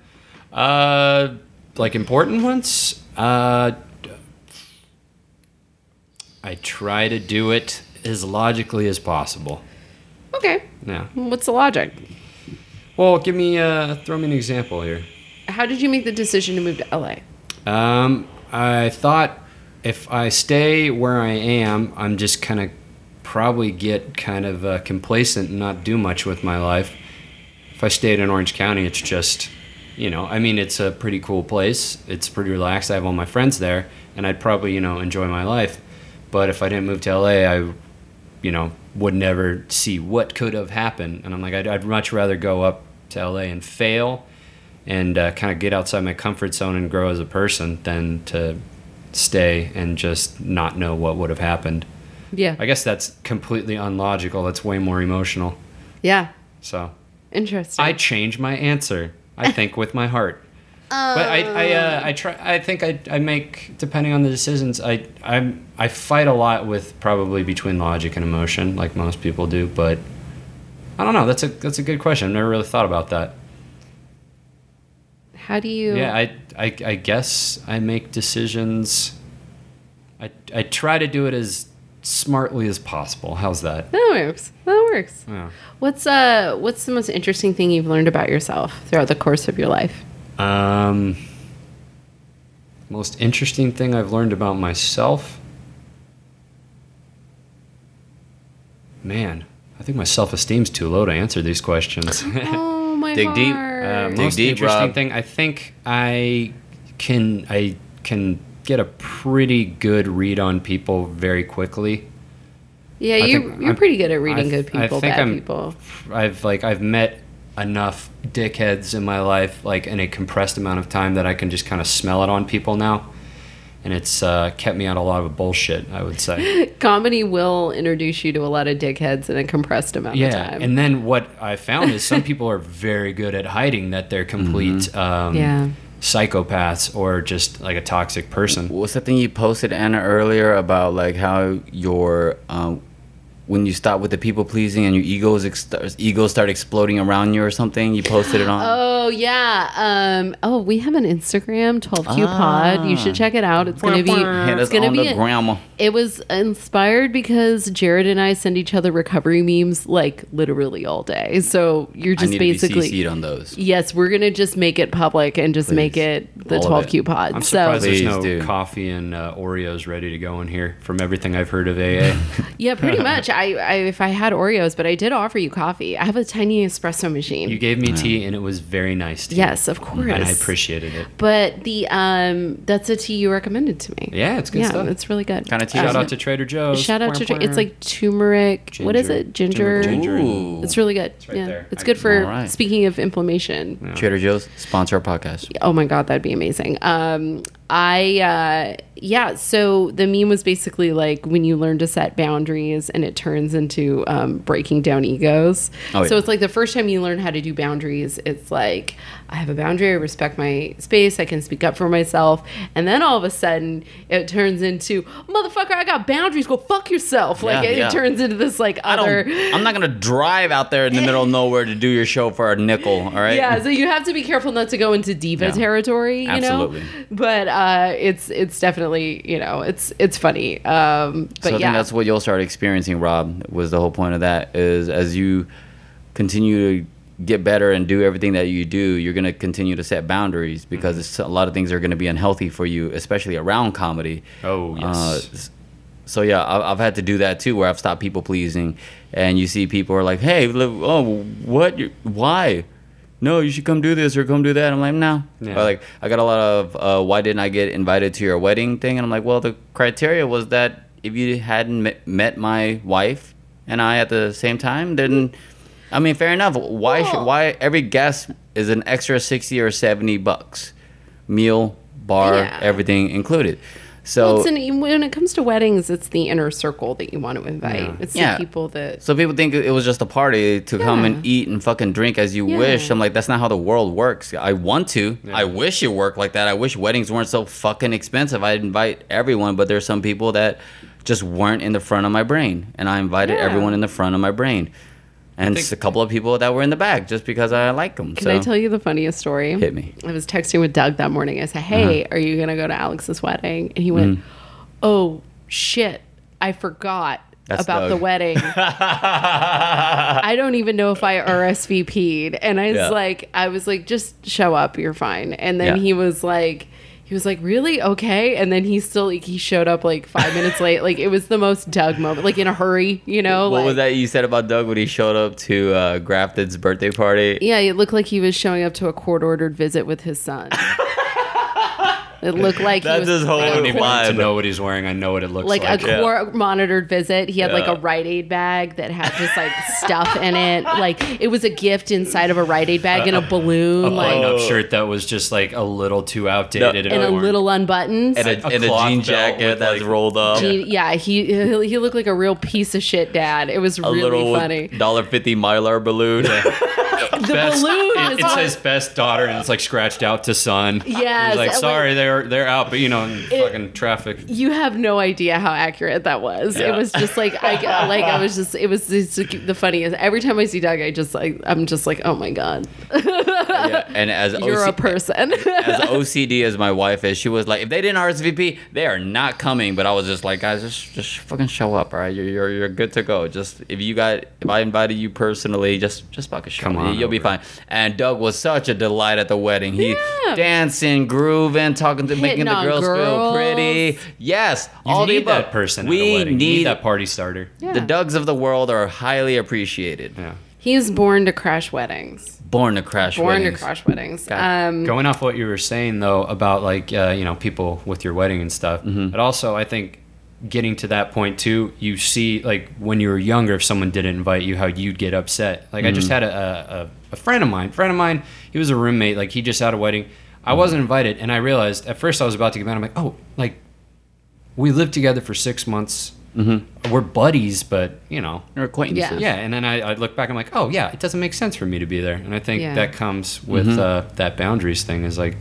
Uh, like important ones. Uh, I try to do it as logically as possible. Okay. Yeah. What's the logic? Well, give me. Uh, throw me an example here. How did you make the decision to move to LA? Um, I thought if I stay where I am, I'm just kind of probably get kind of uh, complacent and not do much with my life. If I stayed in Orange County, it's just, you know, I mean, it's a pretty cool place. It's pretty relaxed. I have all my friends there, and I'd probably, you know, enjoy my life. But if I didn't move to LA, I, you know, would never see what could have happened. And I'm like, I'd, I'd much rather go up to LA and fail and uh, kind of get outside my comfort zone and grow as a person than to stay and just not know what would have happened. Yeah. I guess that's completely unlogical. That's way more emotional. Yeah. So Interesting. I change my answer. I think with my heart. But I, I, uh, I try. I think I, I make depending on the decisions. I, I, I fight a lot with probably between logic and emotion, like most people do. But I don't know. That's a that's a good question. I've never really thought about that. How do you? Yeah, I, I, I guess I make decisions. I, I try to do it as smartly as possible. How's that? That works. That works. Yeah. What's uh What's the most interesting thing you've learned about yourself throughout the course of your life? Um, most interesting thing I've learned about myself. Man, I think my self esteem's too low to answer these questions. Oh my god! Dig deep. Uh, Dig most deep, interesting Rob. thing, I think I can I can get a pretty good read on people very quickly. yeah, I you think you're I'm- pretty good at reading I good th- I people, think bad I'm- people. I've like I've met enough dickheads in my life like in a compressed amount of time that I can just kind of smell it on people now. And it's uh, kept me out of a lot of bullshit, I would say. Comedy will introduce you to a lot of dickheads in a compressed amount of yeah. time. And then what I found is some people are very good at hiding that they're complete um, Yeah. psychopaths or just like a toxic person. What's the thing you posted, Anna, earlier about like how your um, when you stop with the people pleasing and your egos ex- egos start exploding around you or something? You posted it on. Oh yeah. Um. Oh, we have an Instagram, 12Q Pod. You should check it out. It's gonna be. Hit It's gonna on be. the a- grandma. It was inspired because Jared and I send each other recovery memes like literally all day. So you're I just need basically. to be on those. Yes, we're gonna just make it public and just make it the All 12Q Pod. I'm so surprised there's Please, no dude. coffee and uh, Oreos ready to go in here from everything I've heard of AA. yeah, pretty much. I, I if I had Oreos, but I did offer you coffee. I have a tiny espresso machine. you gave me tea and it was very nice tea. yes, of course. And I appreciated it. But the um, that's a tea you recommended to me. Yeah, it's good yeah, stuff. it's really good. Kinda tea. Um, Shout out to Trader Joe's. Shout out to Wah, wah. it's like turmeric. What is it? Ginger. Ginger. Ooh. It's really good. right yeah, there. it's I- good for All right. speaking of inflammation. Trader Joe's sponsor our podcast. Oh my god, that'd be amazing. Um, I uh, yeah. So the meme was basically like when you learn to set boundaries, and it turns into um, breaking down egos. Oh, So yeah. it's like the first time you learn how to do boundaries, it's like I have a boundary. I respect my space. I can speak up for myself. And then all of a sudden, it turns into motherfucker. I got boundaries. Go fuck yourself. Like Yeah, it, yeah. it turns into this like I other. don't. I'm not gonna drive out there in the middle of nowhere to do your show for a nickel. All right. Yeah, so you have to be careful not to go into diva Yeah. territory, you Absolutely. know. But uh, it's it's definitely you know it's it's funny. Um, but so I yeah, think that's what you'll start experiencing, Rob. Was the whole point of that is as you continue to get better and do everything that you do, you're gonna continue to set boundaries because Mm-hmm. a lot of things are gonna be unhealthy for you, especially around comedy. Oh, yes. Uh, so yeah, I- I've had to do that too, where I've stopped people pleasing, and you see people are like, "Hey, oh, what? You- Why? No, you should come do this or come do that." I'm like, "No." Yeah. Like, I got a lot of, uh, "Why didn't I get invited to your wedding thing?" And I'm like, "Well, the criteria was that if you hadn't met, met my wife and I at the same time, then." I mean, fair enough. Why? Should, why every guest is an extra sixty or seventy bucks, meal, bar, Yeah. everything included. So Well, it's an, when it comes to weddings, it's the inner circle that you want to invite. Yeah. It's Yeah. the people that. So people think it was just a party to come Yeah. and eat and fucking drink as you Yeah. wish. I'm like, that's not how the world works. I want to. I wish it worked like that. I wish weddings weren't so fucking expensive. I'd invite everyone, but there's some people that just weren't in the front of my brain, and I invited Yeah. everyone in the front of my brain, and think- a couple of people that were in the back just because I like them. Can so I tell you the funniest story? Hit me. I was texting with Doug that morning. I said, "Hey, Uh-huh. are you gonna go to Alex's wedding?" And he went, "Oh shit, I forgot." That's about Doug. the wedding. I don't even know if I RSVP'd. And I was Yeah. like, I was like, just show up, you're fine. And then Yeah. he was like, he was like, really? Okay. And then he still, like, he showed up like five minutes late. Like, it was the most Doug moment, like in a hurry, you know? What like, was that you said about Doug when he showed up to uh, Grafted's birthday party? Yeah, it looked like he was showing up to a court ordered visit with his son. it looked like he That's was his whole I don't even need to vibe. know what he's wearing. I know what it looks like like. a Yeah. court monitored visit. He had like Yeah. a Rite Aid bag that had just like stuff in it. Like it was a gift inside of a Rite Aid bag and a balloon, a like button-up Oh. shirt that was just like a little too outdated and a worn. little unbuttoned. And a, A and a cloth jean belt jacket with, that's like- rolled up. He, yeah, he he he looked like a real piece of shit dad. It was a really little funny. dollar fifty mylar balloon. The Best- balloon It, it says best daughter, and it's like scratched out to son. Yeah, like, sorry, they're they're out, but you know, in fucking traffic. you have no idea how accurate that was. It was just like I like I was just it was just the funniest. Every time I see Doug, I just like I'm just like oh my god, yeah, and as you're a person. as OCD as my wife is, she was like, if they didn't RSVP, they are not coming. But I was just like, guys, just just fucking show up, all right? You're you're, you're good to go. Just if you got if I invited you personally, just just fucking show Come up. on You'll be fine. And Doug was such a delight at the wedding. He Yeah. dancing, grooving, talking to making the on girls, feel pretty. Yes, You all the need above. that person We at a wedding. need you need that party starter. Yeah. the Dougs of the world are highly appreciated. Yeah. he was born to crash weddings. Born to crash Born weddings. to crash weddings. Um, Going off what you were saying though about like uh, you know people with your wedding and stuff, Mm-hmm. but also I think getting to that point too, you see like when you were younger, if someone didn't invite you, how you'd get upset. Like I Mm-hmm. just had a, a, a friend of mine, friend of mine, he was a roommate, like he just had a wedding. I Mm-hmm. wasn't invited, and I realized at first I was about to get mad. I'm like, oh, like we lived together for six months. Mm-hmm. We're buddies, but you know, Or acquaintances. yeah, and then I, I look back, I'm like, oh yeah, it doesn't make sense for me to be there, and I think Yeah. that comes with Mm-hmm. uh, that boundaries thing is like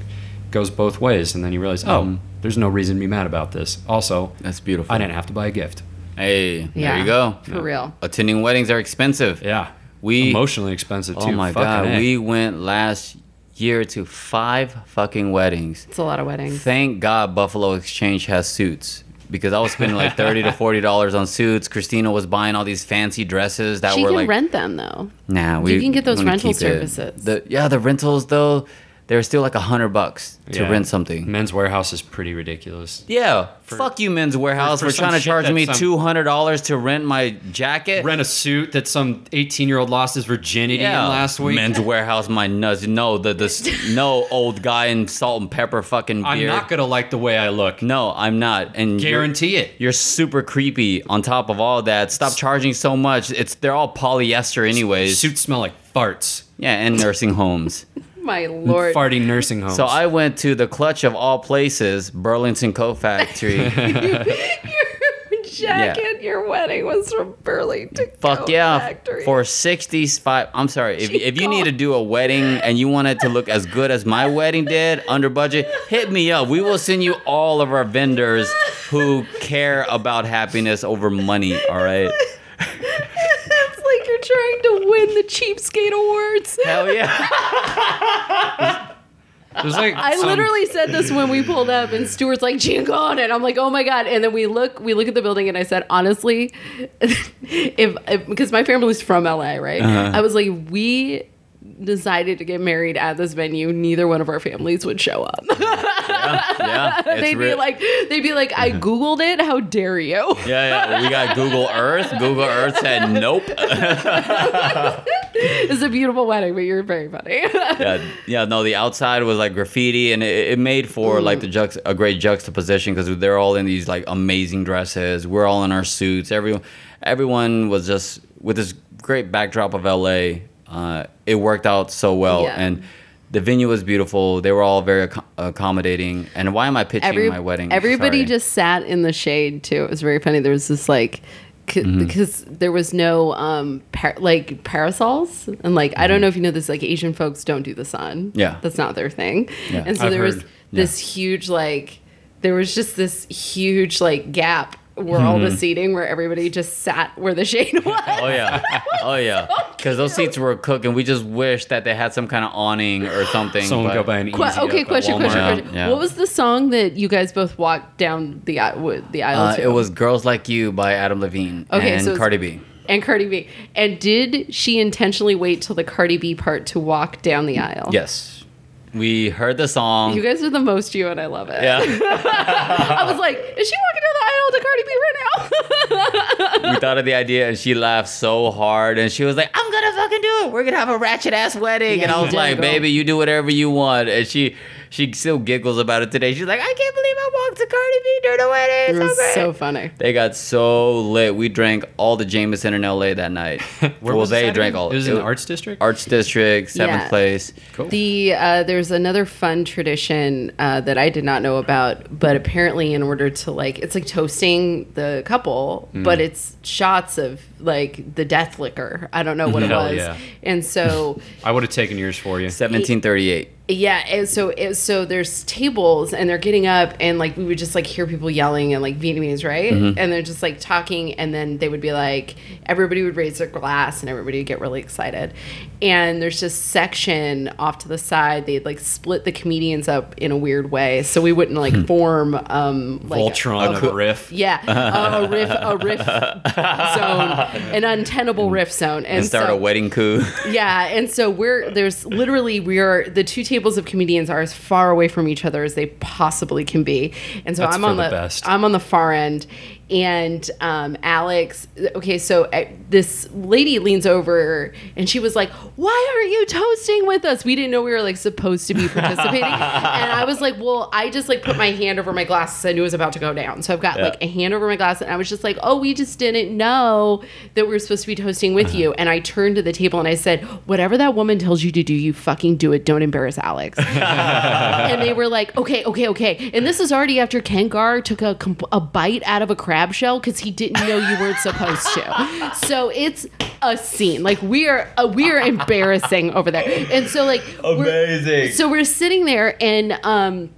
goes both ways, and then you realize, oh, Mm-hmm. There's no reason to be mad about this. Also, That's beautiful. I didn't have to buy a gift. Hey, there Yeah. you go. For real. Attending weddings are expensive. Yeah, We emotionally expensive too. Oh my Fucking god, A. we went last year to five fucking weddings. it's a lot of weddings. Thank God Buffalo Exchange has suits because I was spending like thirty to forty dollars on suits. Christina was buying all these fancy dresses that were like She were can like rent them though. Nah, we can get those rental services. The, yeah, the rentals though, they're still like a hundred bucks to Yeah. rent something. Men's Wearhouse is pretty ridiculous. Yeah, fuck you, Men's Wearhouse for for, trying to charge me two hundred dollars to rent my jacket. Rent a suit that some 18 year old lost his virginity in last week. Men's Wearhouse, my nuts. No, the the no old guy in salt and pepper fucking beard. I'm not gonna like the way I look. No, I'm not. And you're- Guarantee it. You're super creepy. On top of all that, stop charging so much. It's they're all polyester anyways. Suits smell like farts. Yeah, and nursing homes. My lord. Farty nursing homes. So I went to the clutch of all places, Burlington Coat Factory. your jacket, your wedding was from Burlington. Fuck Coat yeah, Factory. for sixty five. I'm sorry if if you need to do a wedding and you want it to look as good as my wedding did under budget, hit me up. We will send you all of our vendors who care about happiness over money. All right. It's like you're trying to win the cheapskate awards. Hell yeah. There's like I some- literally said this when we pulled up, and Stuart's like "Chingon," and I'm like, "Oh my god!" And then we look, we look at the building, and I said, honestly, if, if because my family's from LA, right? Uh-huh. I was like, we decided to get married at this venue. Neither one of our families would show up. Yeah. It's they'd be like, they'd be like, I googled it. How dare you? Yeah, yeah. We got Google Earth. Google Earth said nope. it's a beautiful wedding, but you're very funny. yeah, yeah. No, the outside was like graffiti, and it, it made for mm. like the jux- a great juxtaposition because they're all in these like amazing dresses. We're all in our suits. Everyone, everyone was just with this great backdrop of LA. Uh, it worked out so well, Yeah. and the venue was beautiful. They were all very acco- accommodating. And why am I pitching Every- my wedding? Everybody Sorry. just sat in the shade too. It was very funny. There was this like c- Mm-hmm. because there was no um par- like parasols and like I don't know if you know this like Asian folks don't do the sun. Mm-hmm. Yeah. that's not their thing. Yeah. And so I've there was heard. this huge like there was just this huge like gap where all the seating where everybody just sat where the shade was. Mm-hmm. Oh yeah, oh yeah. Because those seats were cooking. We just wish that they had some kind of awning or something. Someone but- go buy an easy Que- up okay, at question, question, Yeah, question. yeah. What was the song that you guys both walked down the aisle, the aisle Uh, to? it was "Girls Like You" by Adam Levine Okay, and so Cardi B. and Cardi B. And did she intentionally wait till the Cardi B part to walk down the aisle? Yes, we heard the song. You guys are the most you, and I love it. yeah, I was like, is she walking down the aisle to Cardi B right now? we thought of the idea, and she laughed so hard, and she was like, "I'm gonna fucking do it. We're gonna have a ratchet ass wedding." Yeah, and I was like, "Baby, you do whatever you want." And she she still giggles about it today. She's like, "I can't believe I walked to Cardi B during the wedding. it It's was so so funny. They got so lit. We drank all the Jameson in LA that night. Where well, was they drank again? all. It was in the Arts District. Arts District, seventh Yeah. place. Cool. The uh, there's another fun tradition uh, that I did not know about, but apparently, in order to like, it's like toasting the couple, Mm. but it's shots of like the death liquor. I don't know what it Hell was, yeah. and so I would have taken yours for you. 1738. Yeah, and so it, so there's tables and they're getting up and like we would just like hear people yelling and like Vietnamese, right? Mm-hmm. And they're just like talking and then they would be like everybody would raise their glass and everybody would get really excited. And there's this section off to the side they'd like split the comedians up in a weird way so we wouldn't like Hmm. form um like Voltron a- of a riff. yeah, a, a riff, a riff zone, an untenable riff zone, and, And start so, a wedding coup. yeah, and so we're there's literally we are the two tables of comedians are as far away from each other as they possibly can be, and so That's I'm on the the. I'm on the far end, and um, Alex. Okay, so uh, this lady leans over and she was like, "Why aren't you toasting with us? We didn't know we were like supposed to be participating." and I was like, "Well, I just like put my hand over my glass I knew it was about to go down, so I've got Yeah. like a hand over my glass, and I was just like, "Oh, we just didn't know that we were supposed to be toasting with Uh-huh. you." And I turned to the table and I said, "Whatever that woman tells you to do, you fucking do it. Don't embarrass Alex." and they were like, "Okay, okay, okay." And this is already after Kengar took a comp- a bite out of a crab shell because he didn't know you weren't supposed to. So it's a scene. Like we are uh, we are embarrassing over there. And so like we're- Amazing. so we're sitting there and um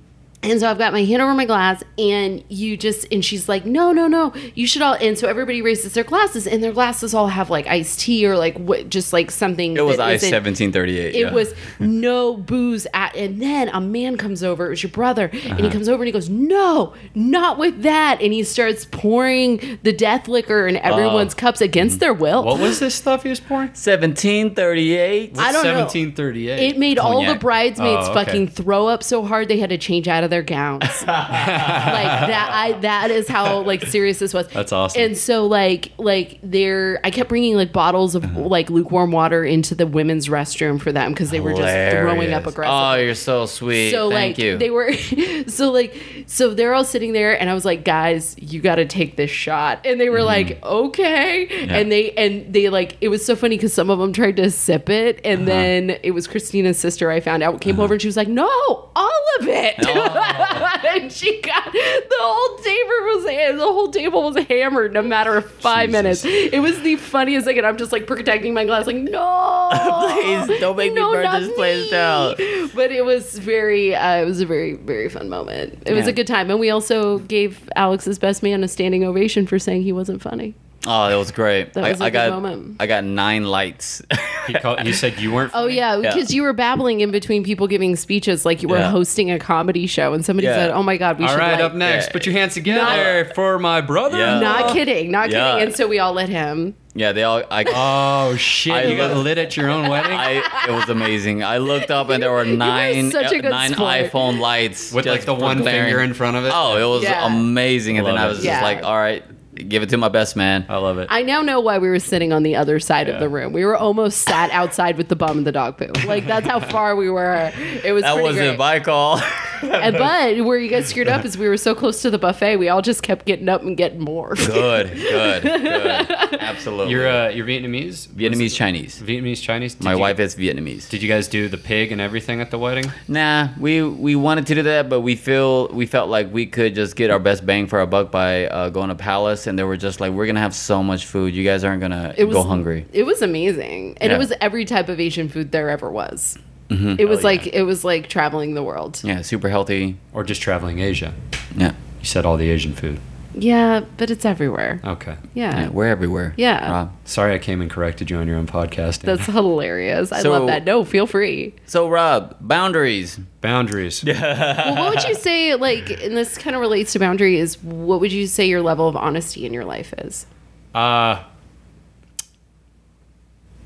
and so I've got my hand over my glass, and you just, and she's like, no, no, no, you should all, and so everybody raises their glasses, and their glasses all have like iced tea or like what, just like something. It was ice 1738. It yeah. was no booze at, and then a man comes over. It was your brother, and Uh-huh. he comes over and he goes, "No, not with that!" And he starts pouring the death liquor in everyone's cups against their will. What was this stuff he was pouring? 1738. I don't know. 1738. It made all the bridesmaids Oh, okay. fucking throw up so hard they had to change out of their gowns. like that, I that is how like serious this was. That's awesome. And so like like there, I kept bringing like bottles of Uh-huh. like lukewarm water into the women's restroom for them because they were just throwing up Hilarious. aggressively. Oh, you're so sweet. so Thank like you. they were so like so they're all sitting there and i was like guys you got to take this shot and they were mm-hmm. like okay and they and they like it was so funny because some of them tried to sip it and uh-huh. then it was christina's sister i found out came uh-huh. over and she was like no all of it and she got the whole table was the whole table was hammered no matter of five Jesus. minutes. It was the funniest thing and i'm just like protecting my glass like no! Please, don't make me burn this place down. but it was very uh, it was a very very fun moment. It was a good time and we also gave alex's best man a standing ovation for saying he wasn't funny Oh, that was great. That I was a I good got moment. I got nine lights. He, called, he said you weren't. oh funny? yeah Yeah. because you were babbling in between people giving speeches like you were Yeah. hosting a comedy show and somebody Yeah. said oh my god we All should right, like, up next, Yeah. put your hands together for my brother. Yeah. not kidding not Yeah. kidding and so we all let him yeah, they all. I, Oh shit! I you got lit at your own wedding. I, it was amazing. I looked up and there were nine such a good nine sport. iPhone lights With like just the one flaring. finger in front of it. Oh, it was Yeah. amazing. And then Love I it. was Yeah. just like, all right, give it to my best man. I love it. I now know why we were sitting on the other side of the room. We were almost sat outside with the bum and the dog poo. Like that's how far we were. It was That pretty wasn't great. my call. and but where you guys screwed up is we were so close to the buffet, we all just kept getting up and getting more. Good, good, good. Absolutely. You're uh, you're Vietnamese. Vietnamese Chinese. Vietnamese Chinese. Did My you- wife is Vietnamese. Did you guys do the pig and everything at the wedding? Nah, we we wanted to do that, but we feel we felt like we could just get our best bang for our buck by uh, going to Palace, and they were just like, "We're gonna have so much food. You guys aren't gonna It was go hungry." It was amazing, and Yeah. it was every type of Asian food there ever was. Mm-hmm. It was Hell yeah. like it was like traveling the world. Yeah, super healthy. Or just traveling Asia? Yeah, You said all the Asian food. Yeah, but it's everywhere. Okay. yeah, Yeah, we're everywhere. Yeah. Rob. Sorry I came and corrected you on your own podcast. that's hilarious. I So- love that. No, feel free. So Rob, boundaries. Boundaries. well, what would you say, like, and this kind of relates to boundaries, is what would you say your level of honesty in your life is? Uh,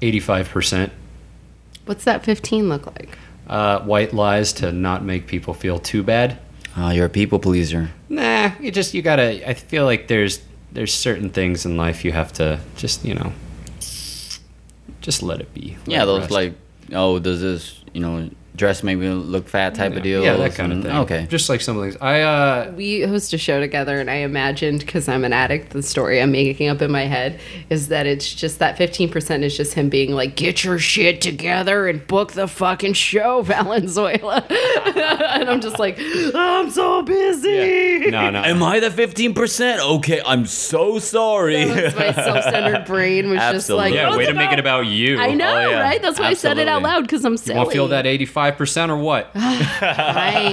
85%. What's that 15 look like? Uh, white lies to not make people feel too bad. Oh, you're a people pleaser. Nah, you just you gotta. I feel like there's there's certain things in life you have to just you know just let it be. Let Yeah, those rest. like, oh, does this, you know, dress make me look fat type of deal? Yeah, that kind of thing. Okay. just like some things. I uh, We host a show together, and I imagined, because I'm an addict, the story I'm making up in my head is that it's just that 15% is just him being like, get your shit together and book the fucking show, Valenzuela. and I'm just like, I'm so busy. no, no. Am I the 15%? Okay, I'm so sorry. That was my self-centered brain was just Absolutely. like, yeah, "Oh, way it's to make it about you. I know, Oh, yeah. right? That's why I said it out loud because I'm You silly. want to feel that 85% or what? Fine,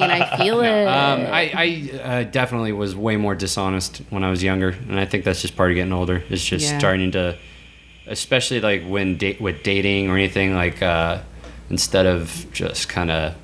I feel it. Um, I, I uh, definitely was way more dishonest when I was younger, and I think that's just part of getting older. It's just Yeah. starting to, especially like when date with dating or anything like, uh, instead of just kind of,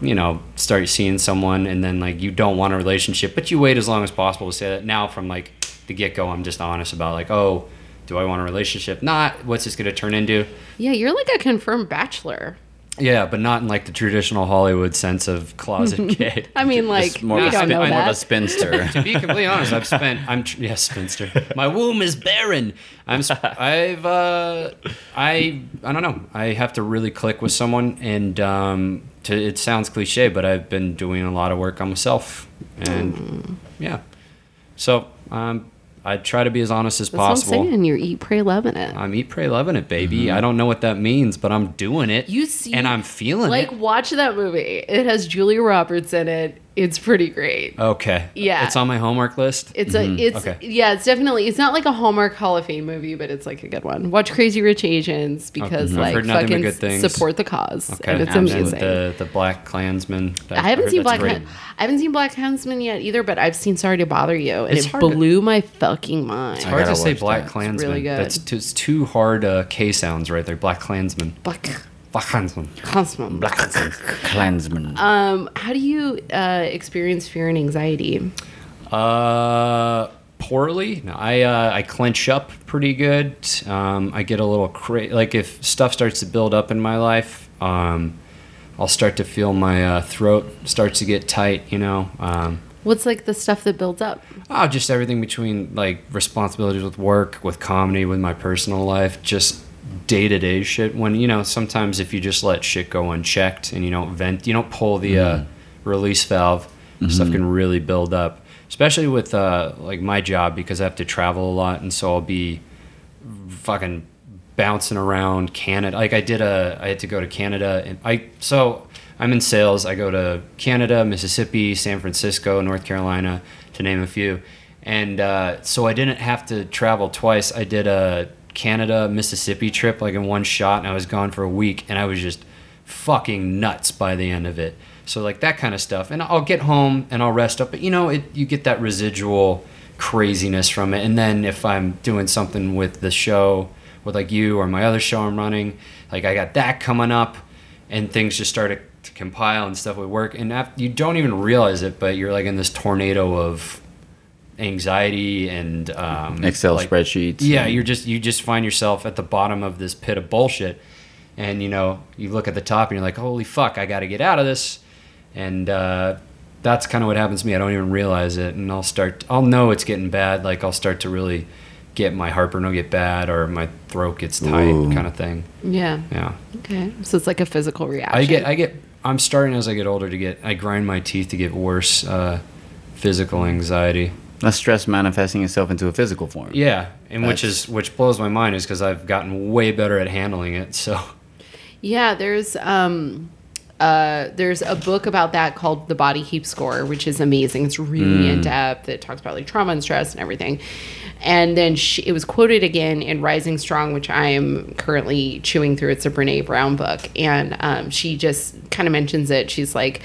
you know, start seeing someone and then like you don't want a relationship, but you wait as long as possible to say that. Now from like the get go, I'm just honest about like, oh, do I want a relationship? Not. What's this going to turn into? yeah, you're like a confirmed bachelor. Yeah, but not in like the traditional Hollywood sense of closet kid. I mean, like, more, we of a, don't spin- know more of a spinster. to be completely honest, I've spent. I'm tr- yes, spinster. My womb is barren. I'm. sp- I've. Uh, I. I don't know. I have to really click with someone, and um, to, it sounds cliche, but I've been doing a lot of work on myself, and yeah. So um, I try to be as honest as That's what I'm possible. saying. You're eat, pray, loving it. I'm eat, pray, loving it, baby. Mm-hmm. I don't know what that means, but I'm doing it. You see, and I'm feeling like it. Like watch that movie. It has Julia Roberts in it. It's pretty great. Okay. Yeah. It's on my homework list. It's a, it's Okay. yeah, it's definitely. It's not like a Hallmark Hall of Fame movie, but it's like a good one. Watch Crazy Rich Asians because I've like heard nothing but fucking good support the cause, Okay. and it's And amazing. The the Black Klansman. I haven't heard seen that's Black. great. Han- I haven't seen Black Handsman yet either, but I've seen Sorry to Bother You, and It's it hard to- blew my fucking mind. It's hard to say watch Black that. It's Klansman. really good. That's too, it's two hard uh, K sounds right there. Black Klansman. Black Black Klansman. Handsman. Black Klansman. Um, how do you uh, experience fear and anxiety? Uh, poorly. No, I uh, I clench up pretty good. Um, I get a little cra- like if stuff starts to build up in my life. Um, I'll start to feel my uh, throat starts to get tight. You know. Um, What's like the stuff that builds up? Oh, just everything between like responsibilities with work, with comedy, with my personal life, just day to day shit. When you know, sometimes if you just let shit go unchecked and you don't vent, you don't pull the uh, release valve, stuff can really build up. Especially with uh, like my job because I have to travel a lot, and so I'll be fucking bouncing around Canada. Like I did a, I had to go to Canada, and I so I'm in sales. I go to Canada, Mississippi, San Francisco, North Carolina, to name a few, and uh, so I didn't have to travel twice. I did a Canada Mississippi trip like in one shot, and I was gone for a week, and I was just fucking nuts by the end of it. So like that kind of stuff, and I'll get home and I'll rest up, but you know, it you get that residual craziness from it, and then if I'm doing something with the show, with like you or my other show I'm running, like I got that coming up, and things just started to compile and stuff would work, and after, you don't even realize it, but you're like in this tornado of anxiety and um, Excel like- spreadsheets. yeah, you're just you just find yourself at the bottom of this pit of bullshit, and you know you look at the top and you're like, holy fuck, I got to get out of this, and uh, that's kind of what happens to me. I don't even realize it, and I'll start. I'll know it's getting bad. Like I'll start to really get my heartburn will get bad or my throat gets tight, Ooh. kind of thing. Yeah. Yeah, Okay. So it's like a physical reaction. I get I get I'm starting as I get older to get. I grind my teeth to get worse uh, physical anxiety. That's stress manifesting itself into a physical form. Yeah, and which is which blows my mind is because I've gotten way better at handling it. So Yeah, there's um uh there's a book about that called The Body Keeps Score, which is amazing. It's really in depth. It talks about like trauma and stress and everything. And then she, it was quoted again in Rising Strong, which I am currently chewing through. It's a Brene Brown book, and um, she just kind of mentions it. She's like,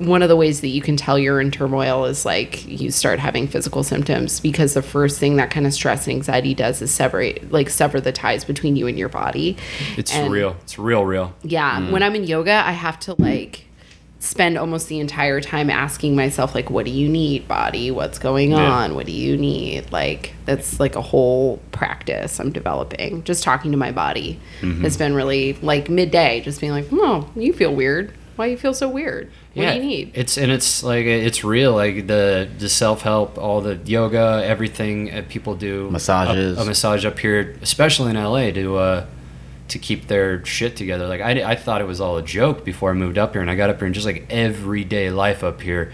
one of the ways that you can tell you're in turmoil is like you start having physical symptoms because the first thing that kind of stress and anxiety does is separate, like sever the ties between you and your body. it's And- real. It's real, real. yeah, when I'm in yoga, I have to like spend almost the entire time asking myself like what do you need body what's going Yeah. on what do you need like that's like a whole practice i'm developing just talking to my body Mm-hmm. has been really like midday just being like oh you feel weird why you feel so weird what yeah, do you need It's and it's like it's real. Like the the self help, all the yoga, everything uh, people do. Massages. A, a massage up here, especially in LA, to uh, to keep their shit together. Like I, I thought it was all a joke before I moved up here, and I got up here and just like everyday life up here,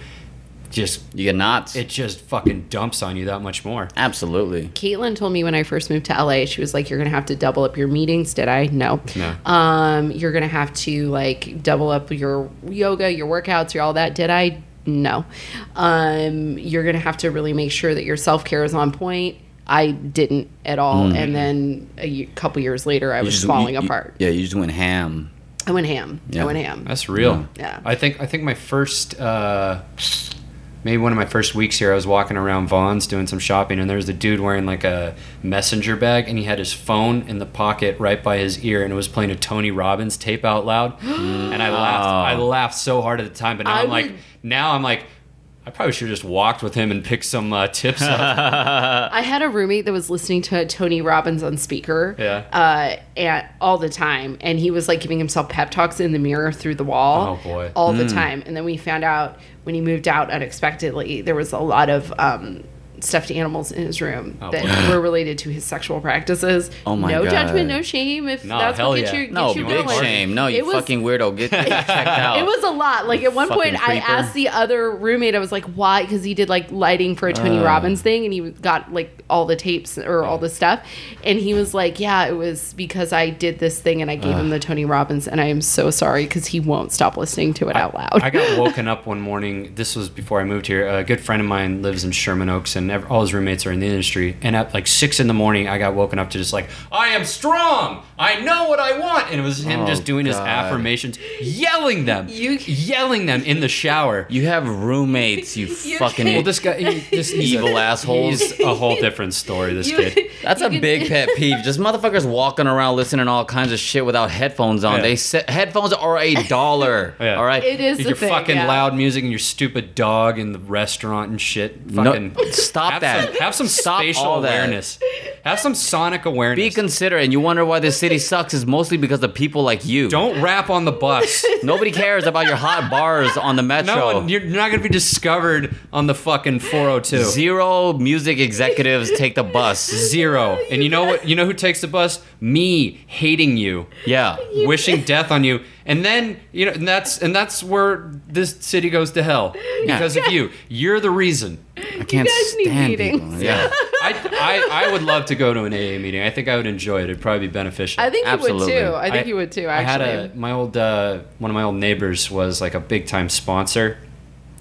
just You get knots. it just fucking dumps on you that much more. Absolutely. Caitlin told me when I first moved to LA, she was like, "You're gonna have to double up your meetings." Did I? No. No. Um, you're gonna have to like double up your yoga, your workouts, your all that. Did I? No. Um, you're gonna have to really make sure that your self care is on point. I didn't at all, and then a y- couple years later, I You was just- falling you- you- apart. yeah, you just went ham. I went ham. Yeah. I went ham. That's real. Yeah. I think I think my first uh, maybe one of my first weeks here, I was walking around Vons doing some shopping, and there was a dude wearing like a messenger bag, and he had his phone in the pocket right by his ear, and it was playing a Tony Robbins tape out loud, and I laughed. I laughed so hard at the time, but now I I'm like, would- now I'm like. I probably should have just walked with him and picked some uh, tips up. I had a roommate that was listening to Tony Robbins on speaker, Yeah. uh, and all the time, and he was like giving himself pep talks in the mirror through the wall, Oh, boy. all the time. And then we found out when he moved out unexpectedly, there was a lot of um, stuffed animals in his room Oh, that boy. were related to his sexual practices. Oh my no God. judgment, no shame. If No, that's hell what gets yeah. you, No, you big going. shame. No, you It was- fucking weirdo. Get checked out. it was a lot. Like at one Fucking point, I asked the other roommate, I was like, "Why?" Because he did like lighting for a Tony Uh. Robbins thing, and he got like all the tapes or all the stuff, and he was like, "Yeah, it was because I did this thing, and I gave him the Tony Robbins, and I am so sorry because he won't stop listening to it out loud." I got woken up one morning. This was before I moved here. A good friend of mine lives in Sherman Oaks, and ev all his roommates are in the industry. And at like six in the morning, I got woken up to just like, "I am strong. I know what I want," and it was him Oh, just doing his affirmations, yelling them, You- yelling them in the shower. You have roommates, you, You fucking. Well, this guy, he, this Evil asshole. assholes. He's a whole different story. This You- kid. That's you a can- big pet peeve. Just motherfuckers walking around listening to all kinds of shit without headphones on. Yeah. They set, headphones are a dollar. Yeah. All right. It is your the thing, fucking yeah. loud music and your stupid dog in the restaurant and shit. No, Fucking stop have that. Some, have some Stop spatial all that. awareness. Have some sonic awareness. Be considerate. And you wonder why this city sucks is mostly because of people like you. Don't rap on the bus. Nobody cares about your hot bars on the metro. No you're not gonna be discovered on the fucking 402. Zero music executives take the bus. Zero. And you know what? You know who takes the bus? Me hating you, Yeah. wishing death on you, and then you know, and that's and that's where this city goes to hell because of you. You're the reason. I can't guys need stand meetings. people. Yeah. I, I I would love to go to an AA meeting. I think I would enjoy it. It'd probably be beneficial. I think you would too. I think you would too. Actually, I had a my old uh, one of my old neighbors was like a big time sponsor,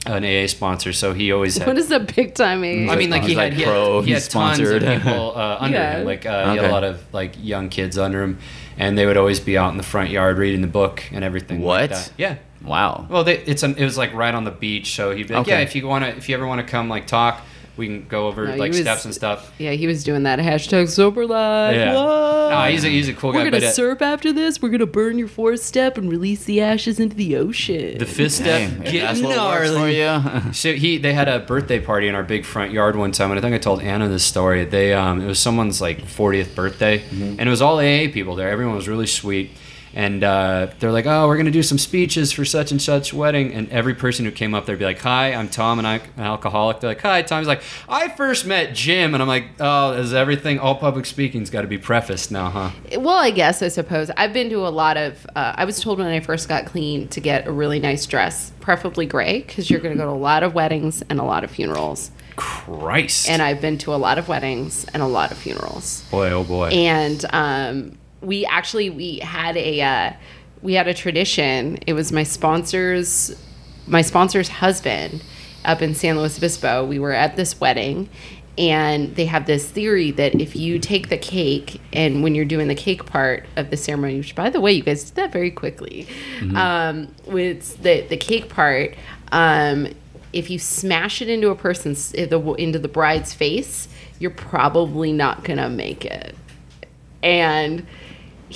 an AA sponsor. So he always had. what is a big time age? I mean, like he had, like he had, pro, he had he's tons of sponsored. people uh, under Yeah. him. Like uh, he had a lot of like young kids under him, and they would always be out in the front yard reading the book and everything. What? like that. Yeah. Wow. Well, they, it's an, it was like right on the beach, so he'd be like, Okay. "Yeah, if you want to, if you ever want to come, like talk, we can go over No, like was- steps and stuff." yeah, he was doing that hashtag sober life. Yeah. Whoa. No, he's a he's a cool We're guy. gonna but, uh, surf after this. We're gonna burn your fourth step and release the ashes into the ocean. the fifth step, Damn, get that's for gnarly. you. So he they had a birthday party in our big front yard one time, and I think I told Anna this story. They um, it was someone's like 40th birthday, Mm-hmm. and it was all AA people there. Everyone was really sweet, and uh, they're like, "Oh, we're gonna do some speeches for such and such wedding." And every person who came up there'd be like, "Hi, I'm Tom, and I'm an alcoholic." They're like, "Hi, Tom." He's like, "I first met Jim," and I'm like, "Oh, is everything all public speaking's got to be prefaced now, huh?" Well, I guess I suppose I've been to a lot of. Uh, I was told when I first got clean to get a really nice dress, preferably gray, because you're going to go to a lot of weddings and a lot of funerals. Christ. And I've been to a lot of weddings and a lot of funerals. boy, oh boy. And um, we actually we had a uh, we had a tradition. It was my sponsor's my sponsor's husband up in San Luis Obispo. We were at this wedding. And they have this theory that if you take the cake and when you're doing the cake part of the ceremony, which by the way, you guys did that very quickly, um, with the the cake part, um, if you smash it into a person's into the bride's face, you're probably not gonna make it. And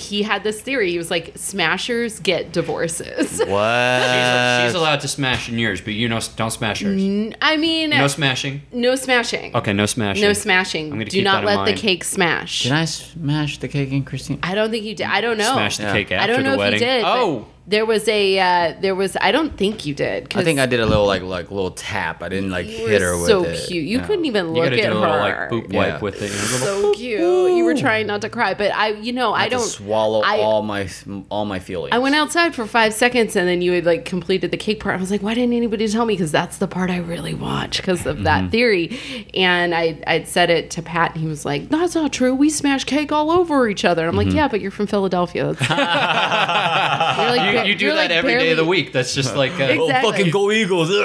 he had this theory. He was like, "Smashers get divorces." she's, What? she's allowed to smash in yours, but you know, don't smash hers. I mean, No smashing. no smashing. Okay, no smashing. No smashing. I'm gonna Do keep not that in let the cake smash. Did I smash the cake in Christine? I don't think you did. I don't know. Smash the Yeah. cake I after don't know the if wedding. you did. but Oh, there was a. Uh, there was. I don't think you did. 'cause I think I did a little like like little tap. I didn't like You hit her with so it. cute. You Yeah. couldn't even you look gotta at do a little like her. boop Yeah. wipe with it. You know, little so cute. You were trying not to cry, but I, you know, I had to don't swallow I- all my all my feelings. I went outside for five seconds and then you had like completed the cake part. I was like, why didn't anybody tell me? Because that's the part I really watch because of Mm-hmm. that theory. And I I'd said it to Pat and he was like, that's not true. We smash cake all over each other. I'm Mm-hmm. like, yeah, but you're from Philadelphia. You're like you, ba- you do you're, that like, every day of the week. That's just like uh, Exactly. Oh, fucking go Eagles! Ugh,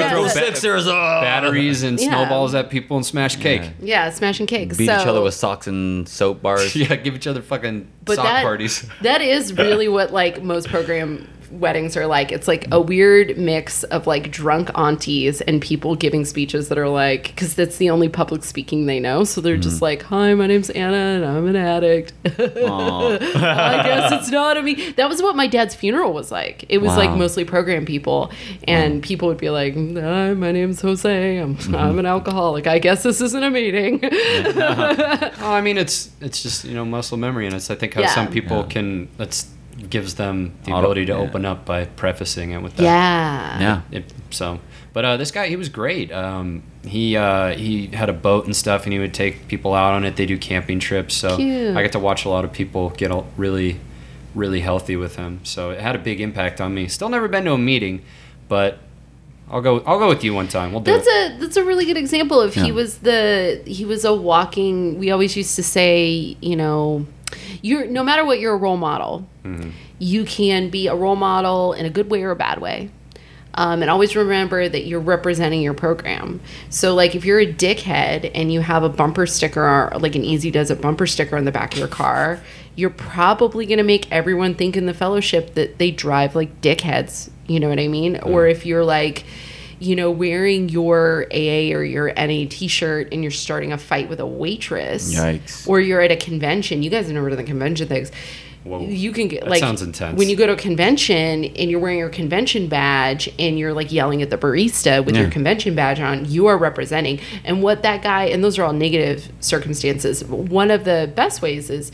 Yeah. throw Ba- Sixers! ugh. batteries and Yeah. snowballs at people and smash cake. Yeah, smashing cake. Beat so, each other with socks and soap bars. Yeah, give each other fucking but sock that, parties. that is really what like most program weddings are like. It's like a weird mix of like drunk aunties and people giving speeches that are like because that's the only public speaking they know. So they're Mm-hmm. just like, "Hi, my name's Anna and I'm an addict." I guess it's not a me. That was what my dad's funeral was like. It was like mostly program people, and people would be like, "Hi, my name's Jose. I'm Mm-hmm. I'm an alcoholic. I guess this isn't a meeting." Oh, I mean, it's it's just you know muscle memory, and it's I think how Yeah. some people Yeah. can that's gives them the Auto- ability to yeah. open up by prefacing it with that. yeah. yeah. It- so, but uh, this guy, he was great. Um, he uh, he had a boat and stuff, and he would take people out on it. They do camping trips, so Cute. I got to watch a lot of people get all, really, really healthy with him. So it had a big impact on me. Still never been to a meeting, but I'll go. I'll go with you one time. We'll do That's it. a that's a really good example of he was the he was a walking. We always used to say, you know, you're no matter what you're a role model, Mm-hmm. you can be a role model in a good way or a bad way. Um, and always remember that you're representing your program. So, like, if you're a dickhead and you have a bumper sticker, or like an Easy Does It bumper sticker on the back of your car, you're probably going to make everyone think in the fellowship that they drive like dickheads. You know what I mean? Or if you're like, you know, wearing your AA or your NA t shirt and you're starting a fight with a waitress. Yikes. Or you're at a convention. You guys have never done the convention things. Whoa. You can get That like sounds intense. when you go to a convention and you're wearing your convention badge and you're like yelling at the barista with your convention badge on, you are representing. And what that guy and those are all negative circumstances. One of the best ways is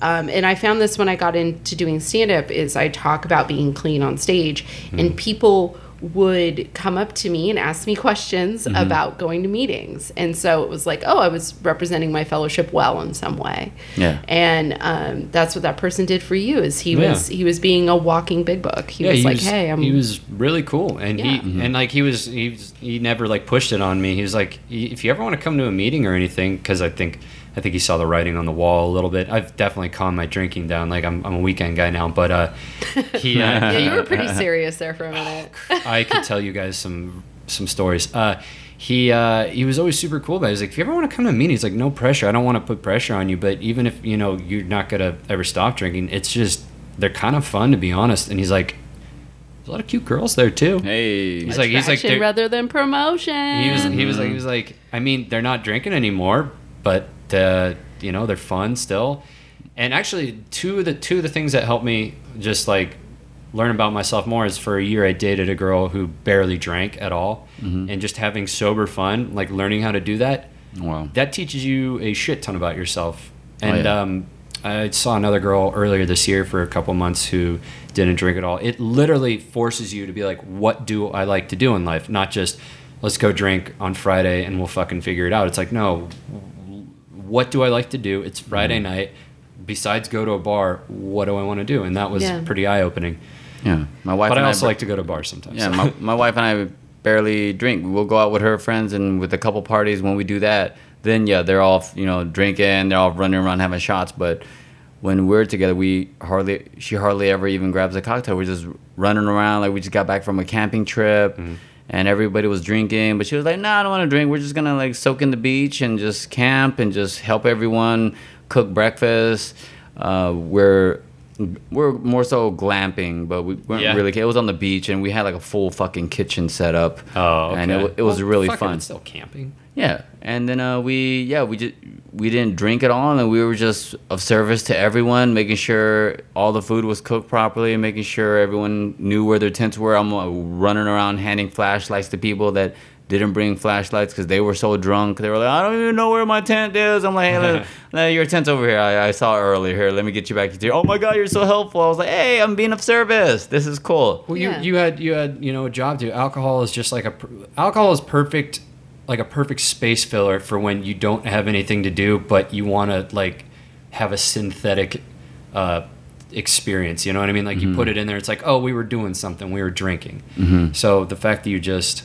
um, and I found this when I got into doing stand up is I talk about being clean on stage Hmm. and people would come up to me and ask me questions Mm-hmm. about going to meetings. And so it was like, oh, I was representing my fellowship well in some way. Yeah. And um, that's what that person did for you is he Yeah. was he was being a walking big book. He was like, hey, I'm he was really cool, and Yeah. he and like he was he was, he never like pushed it on me. He was like, if you ever want to come to a meeting or anything, because I think I think he saw the writing on the wall a little bit. I've definitely calmed my drinking down. Like I'm I'm a weekend guy now, but uh, he uh, yeah, you were pretty serious there for a minute. I could tell you guys some some stories. Uh, he uh, he was always super cool. But he was like, if you ever want to come to a meeting, he's like, no pressure. I don't want to put pressure on you, but even if you know you're not gonna ever stop drinking, it's just they're kind of fun to be honest. And he's like, there's a lot of cute girls there too. Hey. He's like he's like rather than promotion. he was he was like he was like I mean they're not drinking anymore, but uh, you know they're fun still. And actually, two of the two of the things that helped me just like learn about myself more is for a year I dated a girl who barely drank at all, and just having sober fun, like learning how to do that. Wow. That teaches you a shit ton about yourself. Oh, And yeah. um, I saw another girl earlier this year for a couple months who didn't drink at all. It literally forces you to be like, what do I like to do in life? Not just let's go drink on Friday and we'll fucking figure it out. It's like, no, what do I like to do? It's Friday mm-hmm. night. Besides go to a bar, what do I want to do? And that was Yeah. pretty eye opening. Yeah, my wife. But I and also br- like to go to bars sometimes. Yeah, my, my wife and I barely drink. We'll go out with her friends and with a couple parties. When we do that, then yeah, they're all you know drinking. They're all running around having shots. But when we're together, we hardly she hardly ever even grabs a cocktail. We're just running around like we just got back from a camping trip. Mm-hmm. And everybody was drinking, but she was like, "No, I don't want to drink. We're just gonna like soak in the beach and just camp and just help everyone cook breakfast." Uh, we're we're more so glamping, but we weren't Yeah. really. It was on the beach, and we had like a full fucking kitchen set up. Oh, okay. and it, it was Well, really fuck fun. Still camping. Yeah, and then uh, we yeah we just we didn't drink at all, and we were just of service to everyone, making sure all the food was cooked properly, and making sure everyone knew where their tents were. I'm uh, running around handing flashlights to people that didn't bring flashlights because they were so drunk. They were like, I don't even know where my tent is. I'm like, hey, let, let- your tent's over here. I, I saw it earlier. Here, let me get you back to your. Oh my god, you're so helpful. I was like, hey, I'm being of service. This is cool. Well, Yeah. you you had you had you know a job to. Alcohol is just like a alcohol is perfect, like a perfect space filler for when you don't have anything to do, but you want to like have a synthetic uh, experience. You know what I mean? Like you put it in there, it's like oh we were doing something, we were drinking. So the fact that you just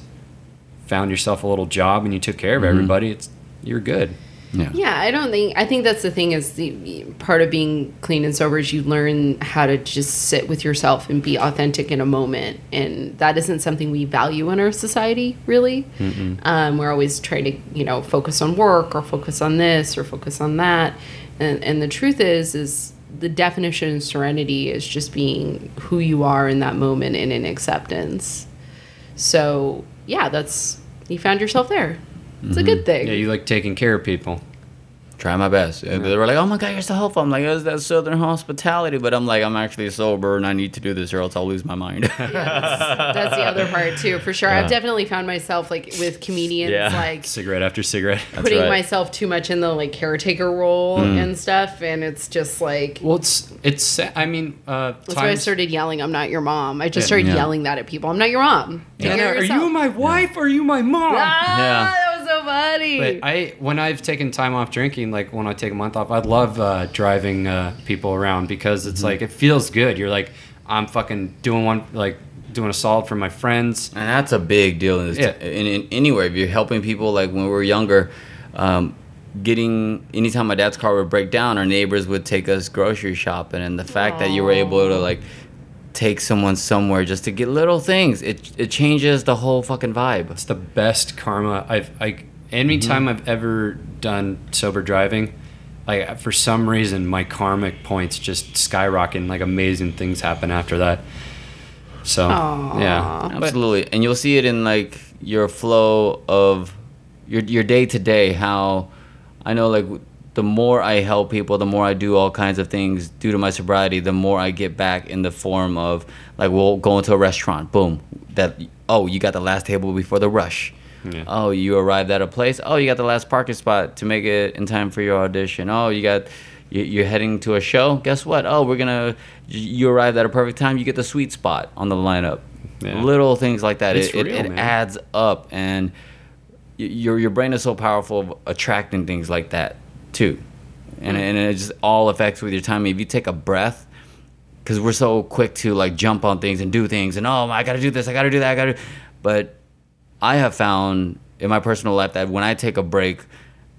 found yourself a little job and you took care of everybody, it's you're good. Yeah. Yeah, I don't think. I think that's the thing is the part of being clean and sober is you learn how to just sit with yourself and be authentic in a moment, and that isn't something we value in our society really. Um, we're always trying to you know focus on work or focus on this or focus on that, and and the truth is is the definition of serenity is just being who you are in that moment and in acceptance. So yeah, that's you found yourself there. It's a good mm-hmm. thing. Yeah, you like taking care of people. Try my best. And They were like, "Oh my god, you're so helpful." I'm like, "Is that Southern hospitality?" But I'm like, I'm actually sober, and I need to do this, or else I'll lose my mind. That's the other part too, for sure. Yeah. I've definitely found myself like with comedians, Yeah. like Cigarette after cigarette. putting right. myself too much in the like caretaker role and stuff, and it's just like Well, it's it's. I mean, uh, that's why I started yelling, "I'm not your mom." I just started Yeah. yelling that at people. I'm not your mom. Take Anna, are you my wife or are you my mom? Ah, Yeah. That was so funny. But I, when I've taken time off drinking, like when I take a month off, I love uh, driving uh, people around because it's like it feels good. You're like, I'm fucking doing one, like doing a solid for my friends. And that's a big deal in, this Yeah. in, in anywhere. If you're helping people, like when we were younger, um, getting anytime my dad's car would break down, our neighbors would take us grocery shopping, and the fact that you were able to like take someone somewhere just to get little things, it it changes the whole fucking vibe. It's the best karma I've. I anytime mm-hmm. I've ever done sober driving, like for some reason my karmic points just skyrocket. and Like amazing things happen after that. So Aw. yeah, But- Absolutely, and you'll see it in like your flow of your your day to day. How I know like the more I help people, the more I do all kinds of things due to my sobriety, the more I get back in the form of like we'll go into a restaurant, boom, that oh you got the last table before the rush. Yeah. Oh, you arrived at a place. Oh, you got the last parking spot to make it in time for your audition. Oh, you got you- you're heading to a show. Guess what? Oh, we're gonna you arrived at a perfect time. You get the sweet spot on the lineup. Yeah. Little things like that. It's it, it, real, it man. adds up, and your your brain is so powerful of attracting things like that too, and and it just all affects with your timing. If you take a breath, because we're so quick to like jump on things and do things, and oh, I got to do this, I got to do that, I got to. But I have found in my personal life that when I take a break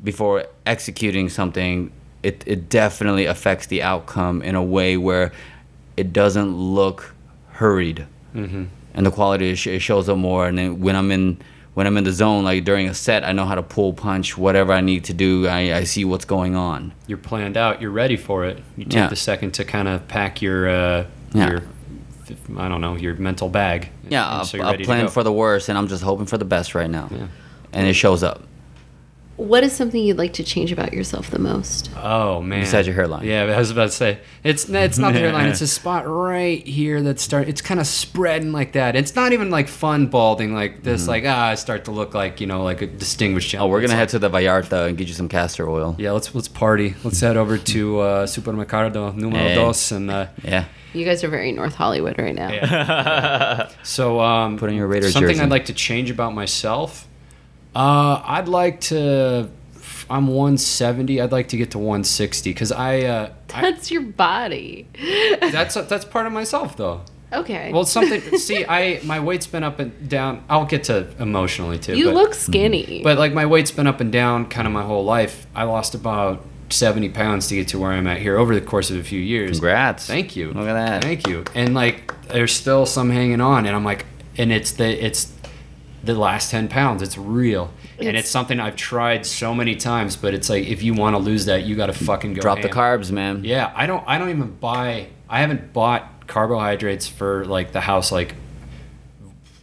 before executing something, it, it definitely affects the outcome in a way where it doesn't look hurried, mm-hmm. and the quality it shows up more. And then when I'm in when I'm in the zone, like during a set, I know how to pull punch whatever I need to do. I, I see what's going on. you're planned out. You're ready for it. You take Yeah. the second to kind of pack your uh, Yeah. your I don't know your mental bag. Yeah, And so I, I plan for the worst, and I'm just hoping for the best right now, Yeah. and it shows up. What is something you'd like to change about yourself the most? Oh man! Besides your hairline. Yeah, I was about to say it's it's not the hairline. It's a spot right here that start. It's kind of spreading like that. It's not even like fun balding like this. Like ah, I start to look like you know like a distinguished. Gentleman. Oh, we're gonna head It's to the Vallarta and get you some castor oil. yeah. Let's let's party. Let's head over to uh, Supermercado Numero Hey. Dos and uh, Yeah. You guys are very North Hollywood right now. so um, Put on your Raiders something jersey. I'd like to change about myself. Uh, I'd like to. I'm 170. I'd like to get to 160 because I, uh, I That's your body. that's that's part of myself though. Okay. Well, something. see, I my weight's been up and down. I'll get to emotionally too. you but, look skinny. But like my weight's been up and down kind of my whole life. I lost about 70 pounds to get to where I'm at here over the course of a few years. Congrats. Thank you. Look at that. Thank you. And like there's still some hanging on, and I'm like, and it's the it's the last 10 pounds. It's real. and It's- it's something I've tried so many times, but it's like if you want to lose that, you got to fucking go. Drop the carbs, man. Yeah, I don't. I don't even buy. I haven't bought carbohydrates for like the house like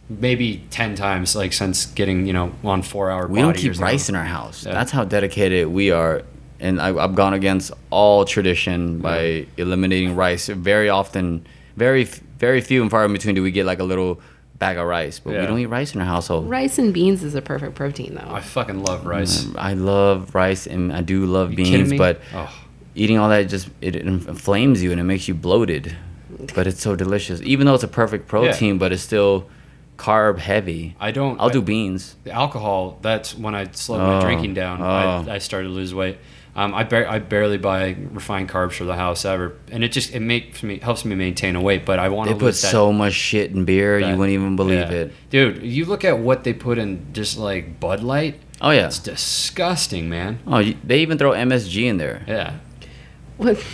maybe ten times like since getting you know on four hour. We don't keep rice in our house. Yeah. That's how dedicated we are. And I, I've gone against all tradition by eliminating rice. Very often, very very few and far in between do we get like a little bag of rice. But we don't eat rice in our household. Rice and beans is a perfect protein, though. I fucking love rice. Mm, I love rice and I do love kidding beans, but Oh. eating all that just it inflames you and it makes you bloated. But it's so delicious, even though it's a perfect protein, but it's still carb heavy. I don't. I'll I- do beans. the alcohol. That's when I slowed Oh, my drinking down. oh. I, I started to lose weight. Um, I, bar- I barely buy refined carbs for the house ever, and it just it makes me helps me maintain a weight. But I want They to put that. so much shit in beer, you wouldn't even believe yeah. it. dude. You look at what they put in just like Bud Light. Oh yeah. It's disgusting, man. Oh, they even throw MSG in there. Yeah. What-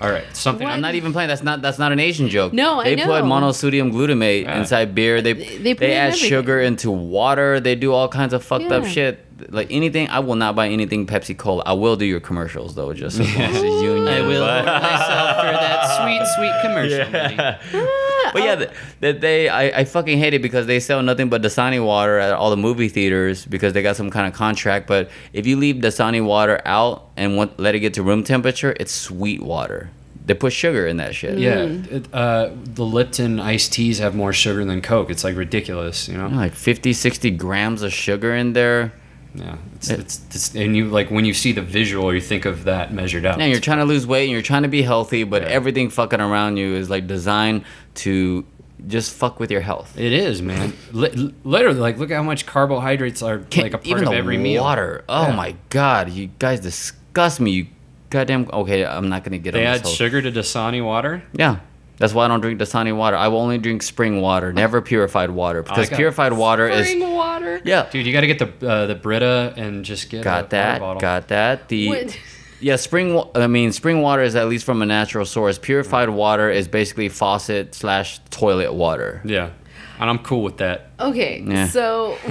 All right. Something. What? I'm not even playing. That's not that's not an Asian joke. No, I they put monosodium glutamate Yeah. inside beer. They They they, put it in add everything. sugar into water. They do all kinds of fucked up shit. Like anything, I will not buy anything Pepsi Cola. I will do your commercials though, just as long as union. I will myself for that sweet, sweet commercial. But yeah, th- that they I, I fucking hate it because they sell nothing but Dasani water at all the movie theaters because they got some kind of contract. But if you leave Dasani water out and want, let it get to room temperature, it's sweet water. They put sugar in that shit. Yeah, it, uh, the Lipton iced teas have more sugar than Coke. It's like ridiculous, you know. Like 50, 60 grams of sugar in there. Yeah, it's, it's, it's and you like when you see the visual, you think of that measured out. Yeah, you're trying to lose weight and you're trying to be healthy, but Yeah. everything fucking around you is like designed to just fuck with your health. It is, man. Li- literally, like look at how much carbohydrates are Can't- like a part even of the every meal. water. Oh Yeah. my god, you guys disgust me. You goddamn. Okay, I'm not gonna get They on add this whole- sugar to Dasani water. Yeah. That's why I don't drink Dasani water. I will only drink spring water, never purified water, because got- purified water is Spring water. yeah. Dude, you got to get the uh, the Brita and just get a Got water that. bottle. Got that. The What? yeah, spring. wa- I mean, spring water is at least from a natural source. Purified water is basically faucet slash toilet water. Yeah, and I'm cool with that. Okay, Yeah. so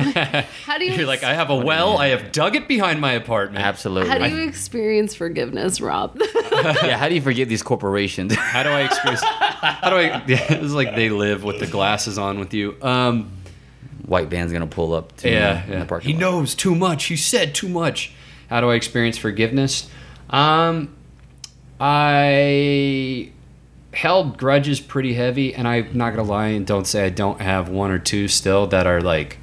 how do you? You're like, I have a well. I have dug it behind my apartment. Absolutely. how do you experience forgiveness, Rob? yeah. How do you forget these corporations? How do I experience? how do I? Yeah, it's like they live with the glasses on with you. Um, White van's gonna pull up. To yeah, me in the parking He lot. knows too much. He said too much. How do I experience forgiveness? Um, I held grudges pretty heavy, and I'm not gonna lie and don't say I don't have one or two still that are like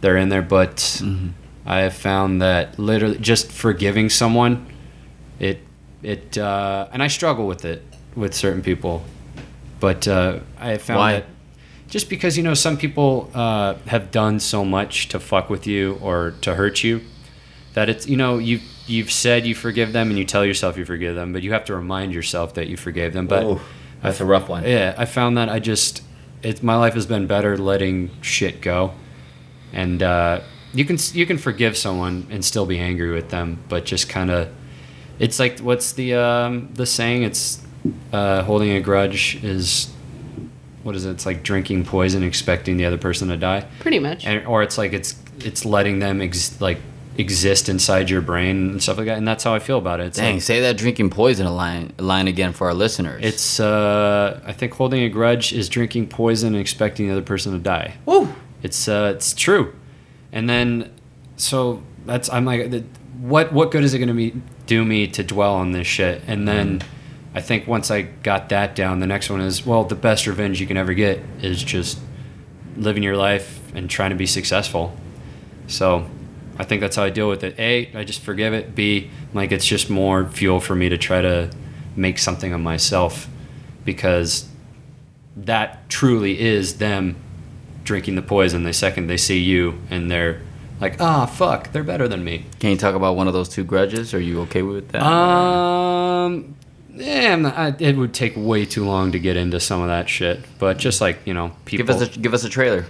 they're in there, but Mm-hmm. I have found that literally just forgiving someone, it it uh, and I struggle with it with certain people, but uh, I have found Why? that just because you know some people uh, have done so much to fuck with you or to hurt you that it's you know you you've said you forgive them and you tell yourself you forgive them, but you have to remind yourself that you forgave them. But Oh, that's a rough one. yeah, I found that I just it my life has been better letting shit go, and uh, you can you can forgive someone and still be angry with them, but just kind of it's like what's the um, the saying? It's uh, holding a grudge is what is it? It's like drinking poison, expecting the other person to die, Pretty much. and or it's like it's it's letting them ex- like exist inside your brain and stuff like that. And that's how I feel about it. It's Dang, like, say that drinking poison line line again for our listeners. it's uh, I think holding a grudge is drinking poison and expecting the other person to die. Woo. It's uh, it's true, and then so that's I'm like, what what good is it gonna be do me to dwell on this shit? And then I think once I got that down, the next one is well, the best revenge you can ever get is just living your life and trying to be successful. So I think that's how I deal with it. A, I just forgive it. B, like it's just more fuel for me to try to make something of myself because that truly is them drinking the poison the second they see you and they're like, ah, fuck, they're better than me. Can you talk about one of those two grudges? Are you okay with that? Um, yeah, not, I, it would take way too long to get into some of that shit. But just like you know, people. give us a give us a trailer.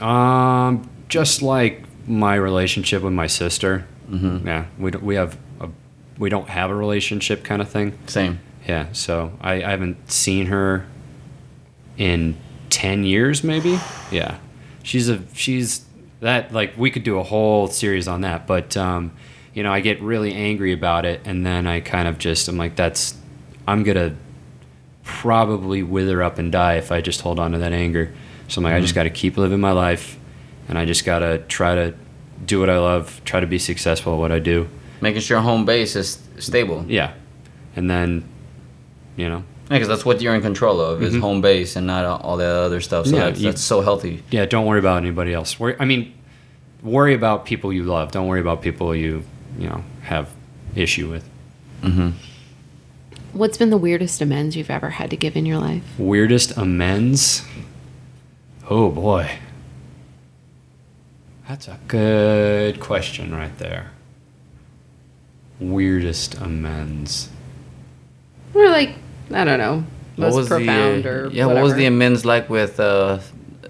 Um, just like my relationship with my sister. Mhm. Yeah, we don't, we have a we don't have a relationship kind of thing. Same. Yeah, so I, I haven't seen her in ten years, maybe. Yeah, she's a she's that like we could do a whole series on that, but um, you know I get really angry about it, and then I kind of just I'm like that's I'm gonna probably wither up and die if I just hold on to that anger. So I'm like I just got to keep living my life, and I just got to try to do what I love, try to be successful at what I do. Making sure home base is stable. Yeah, and then you know because that's what you're in control of is Mhm. home base and not all the other stuff. So Yeah, that's, you- that's so healthy. Yeah, don't worry about anybody else. Worry, I mean, worry about people you love. Don't worry about people you you know have issue with. Mm-hmm. What's been the weirdest amends you've ever had to give in your life? Weirdest amends. Oh boy, that's a good question right there. Weirdest amends. Or like, I don't know, What was profound the uh, or yeah? What was the amends like with uh,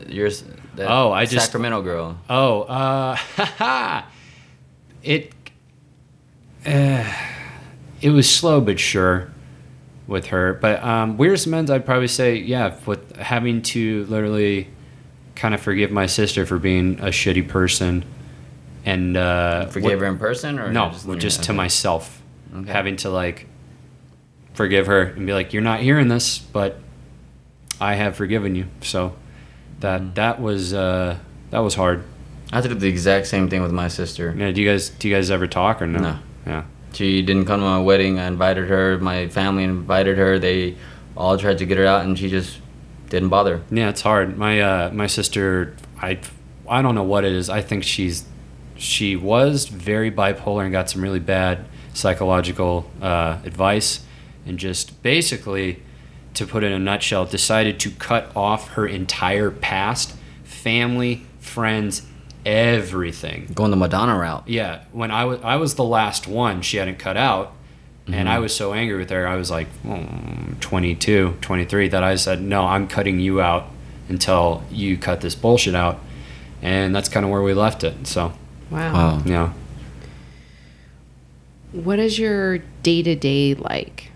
yours? That Oh, I just- Sacramento girl. Oh, uh, haha. it uh, it was slow but sure with her. But um, weirdest amends, I'd probably say, yeah, with having to literally kind of forgive my sister for being a shitty person, and uh, Forgave what- her in person or no, just, just, to myself, Okay. having to like forgive her and be like, "You're not hearing this, but I have forgiven you." So that Mm. that was uh, that was hard. I had to do the exact same thing with my sister. Yeah, do you guys do you guys ever talk or no? No. Yeah. She didn't come to my wedding. I invited her. My family invited her. They all tried to get her out, and she just didn't bother. Yeah, it's hard. My uh, my sister, I I don't know what it is. I think she's she was very bipolar and got some really bad psychological uh, advice, and just basically, to put it in a nutshell, decided to cut off her entire past, family, friends, everything. Going the Madonna route. Yeah, when I was I was the last one she hadn't cut out, and I was so angry with her. I was like mm, 22, 23 that I said, "No, I'm cutting you out until you cut this bullshit out." And that's kind of where we left it. So, Wow. Wow. yeah. What is your day to day like?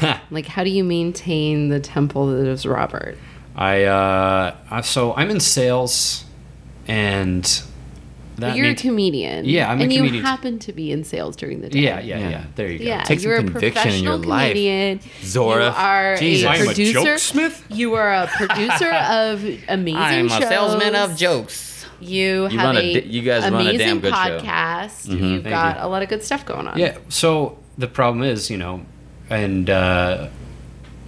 Like, how do you maintain the temple that is Robert? I uh I, so I'm in sales and that But you're means- a comedian. Yeah, I'm a and comedian. you happen to be in sales during the day. yeah, yeah, yeah, Yeah. There you go. Yeah, Take some you're a conviction in your professional life, comedian. Zora. You are Jesus. a I'm a producer. jokesmith? You are a producer of amazing I'm a salesman of jokes. You, You have run a a, you guys run a amazing damn good show. Mm-hmm. podcast. You've Thank got you. a lot of good stuff going on. Yeah. So the problem is, you know, and uh,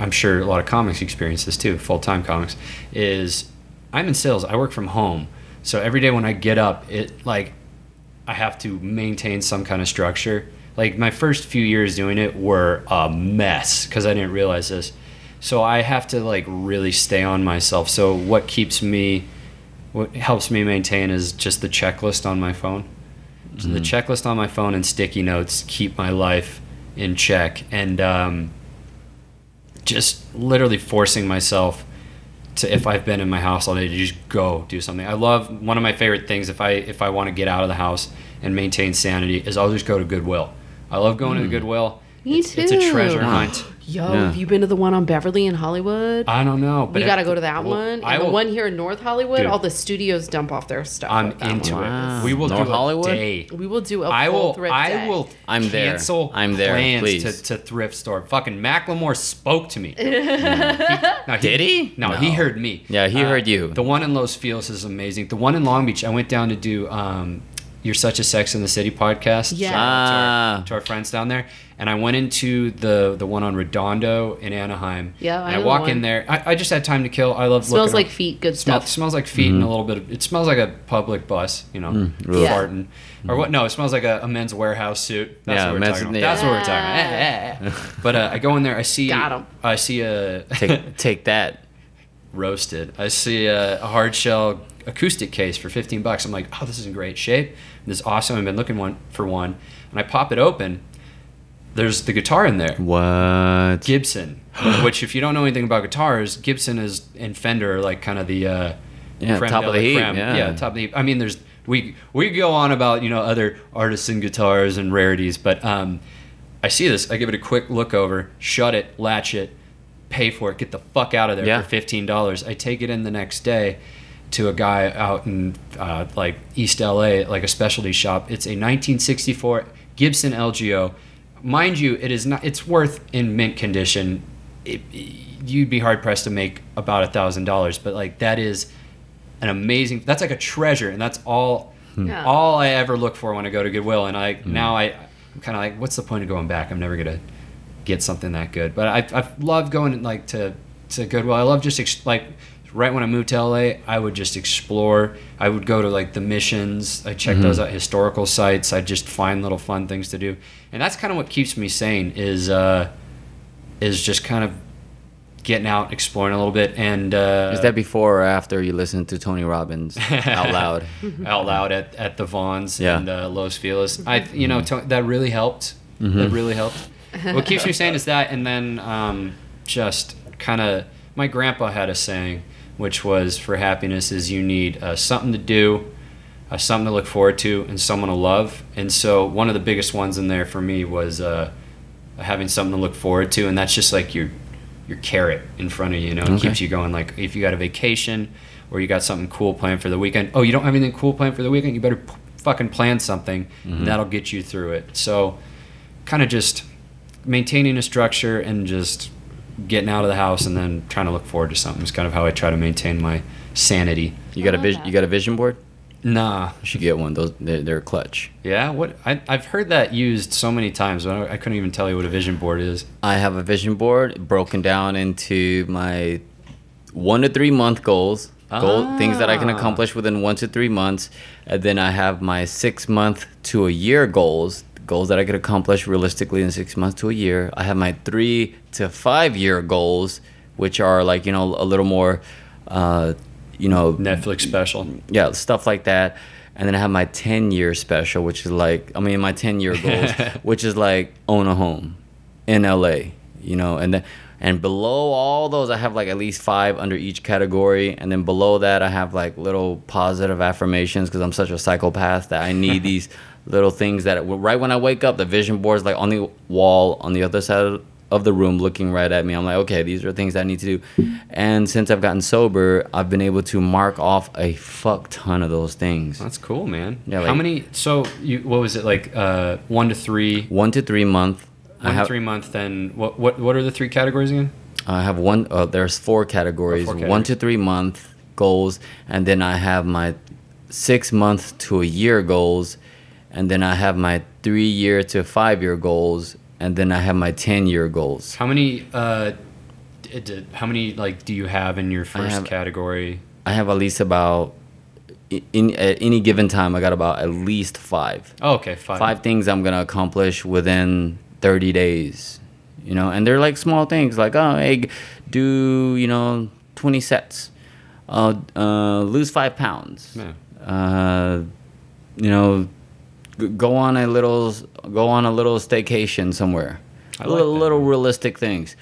I'm sure a lot of comics experience this too, full time comics, is I'm in sales. I work from home. So every day when I get up, it like I have to maintain some kind of structure. Like my first few years doing it were a mess because I didn't realize this. So I have to like really stay on myself. So what keeps me, what helps me maintain is just the checklist on my phone. So the checklist on my phone and sticky notes keep my life in check, and um, just literally forcing myself to if I've been in my house all day to just go do something. I love one of my favorite things if I if I want to get out of the house and maintain sanity is I'll just go to Goodwill. I love going to the Goodwill. Me it's, It's a too. treasure Wow. hunt. Yo, Yeah. have you been to the one on Beverly in Hollywood? I don't know, but we got to go to that well, one. I And the one here in North Hollywood, Dude. all the studios dump off their stuff. I'm into one. Wow. it. We will North do Hollywood? a day. We will do a I full will. thrift I day. will. I'm there. Cancel I'm there, Plans please. To, to thrift store. Fucking Macklemore spoke to me. He- no, Did he? No, No. he heard me. Uh, Yeah, he heard you. The one in Los Feliz is amazing. The one in Long Beach, I went down to do um, You're Such a Sex in the City podcast. Yeah. Shout out to, Ah. our, to our friends down there. And I went into the the one on Redondo in Anaheim. Yeah, I And know I walk one. in there. I, I just had time to kill. I love looking. Smells like up- feet. Good Smell, stuff. smells like feet and a mm-hmm. little bit of. It smells like a public bus, you know, mm, really? Yeah. farting, or what? No, it smells like a, a Men's Wearhouse suit. That's Yeah, what we're men's- talking about. yeah. That's what we're talking about. Eh, eh, eh. but uh, I go in there. I see. Got 'em. I see a Take take that. roasted. I see a, a hard shell acoustic case for 15 bucks. I'm like, oh, this is in great shape. This is awesome. I've been looking one for one, and I pop it open. There's the guitar in there. What? Gibson, which if you don't know anything about guitars, Gibson is and Fender are like kind of the uh, Yeah, top of the heap, creme. yeah. top of the heap. I mean, there's we we go on about you know other artisan guitars and rarities, but um, I see this. I give it a quick look over, shut it, latch it, pay for it, get the fuck out of there Yeah. for fifteen dollars. I take it in the next day to a guy out in uh, like East LA, like a specialty shop. It's a 1964 Gibson LG-0. Mind you, it is not. It's worth in mint condition. It, you'd be hard pressed to make about a thousand dollars, but like that is an amazing. That's like a treasure, and that's all. Hmm. Yeah. All I ever look for when I go to Goodwill, and I hmm. now I, I'm kind of like, what's the point of going back? I'm never gonna get something that good. But I I love going like to to Goodwill. I love just ex- like right when I moved to LA, I would just explore. I would go to like the missions. I check those out, historical sites. I just find little fun things to do, and that's kind of what keeps me sane. Is uh, is just kind of getting out, exploring a little bit, and uh, Is that before or after you listen to Tony Robbins out loud? out loud at, at the Vons Yeah. and uh, Los Feliz. I you know to, that really helped. That really helped. what keeps me sane is that, and then um, just kind of my grandpa had a saying, which was for happiness is you need uh, something to do, uh, something to look forward to, and someone to love. And so one of the biggest ones in there for me was uh, having something to look forward to, and that's just like your your carrot in front of you. You know, it Okay. keeps you going. Like if you got a vacation or you got something cool planned for the weekend. Oh, you don't have anything cool planned for the weekend? You better p- fucking plan something, and that'll get you through it. So, kind of just maintaining a structure and just getting out of the house and then trying to look forward to something is kind of how I try to maintain my sanity. You got a vision? You got a vision board? Nah. You should get one. Those they're, they're clutch. Yeah. What I, I've heard that used so many times, but I, I couldn't even tell you what a vision board is. I have a vision board broken down into my one to three month goals, goal things that I can Ah. accomplish within one to three months, and then I have my six month to a year goals, goals that I could accomplish realistically in six months to a year. I have my three to five year goals, which are like you know a little more, uh, you know, Netflix special. yeah, stuff like that. And then I have my 10 year special, which is like, I mean, my 10 year goals, which is like own a home in LA, you know, and then, and below all those, I have like at least five under each category. And then below that, I have like little positive affirmations because I'm such a psychopath that I need these little things that right when I wake up, the vision board is like on the wall on the other side of the room looking right at me. I'm like, okay, these are things I need to do. And since I've gotten sober, I've been able to mark off a fuck ton of those things. That's cool, man. Yeah, How many? So you what was it like? Uh, one to three. One to three month. I One to three month. Then what? What? What are the three categories again? I have one. Uh, there's four categories. Oh, four One categories. to three month goals, and then I have my six month to a year goals, and then I have my three year to five year goals, and then I have my ten year goals. How many? Uh, how many like do you have in your first have- category? I have at least about i- in at any given time. I got about at least five. Oh, okay, five. five things I'm gonna accomplish within 30 days. You know, and they're like small things, like oh, hey, do you know 20 sets, uh, uh, lose five pounds, Yeah. uh, you know, go on a little, go on a little staycation somewhere, I like little, that. little realistic things.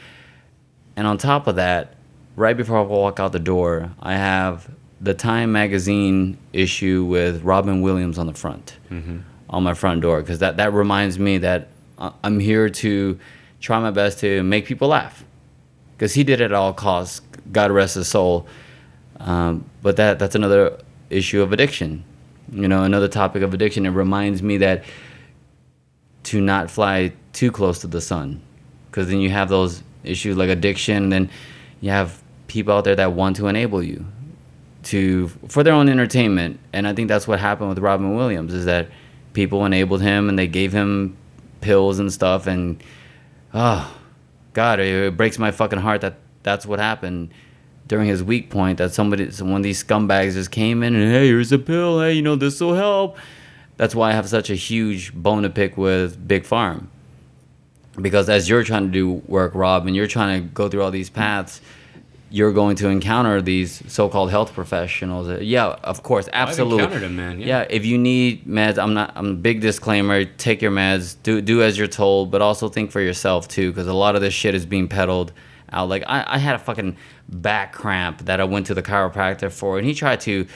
And on top of that, right before I walk out the door, I have the Time magazine issue with Robin Williams on the front, on my front door, because that, that reminds me that I'm here to try my best to make people laugh. Because he did it at all costs, God rest his soul. Um, but that that's another issue of addiction. You know, another topic of addiction. It reminds me that to not fly too close to the sun, because then you have those issues like addiction. And then you have people out there that want to enable you to for their own entertainment. And I think that's what happened with Robin Williams is that people enabled him and they gave him pills and stuff and oh god it, it breaks my fucking heart that that's what happened during his weak point that somebody one of these scumbags just came in and hey here's a pill hey you know this will help that's why i have such a huge bone to pick with big farm because as you're trying to do work rob and you're trying to go through all these paths you're going to encounter these so-called health professionals. Yeah, of course, absolutely. encountered 'em, man, yeah. if you need meds, I'm not. I'm a big disclaimer. Take your meds. Do do as you're told, but also think for yourself too, because a lot of this shit is being peddled out. Like I, I had a fucking back cramp that I went to the chiropractor for, and he tried to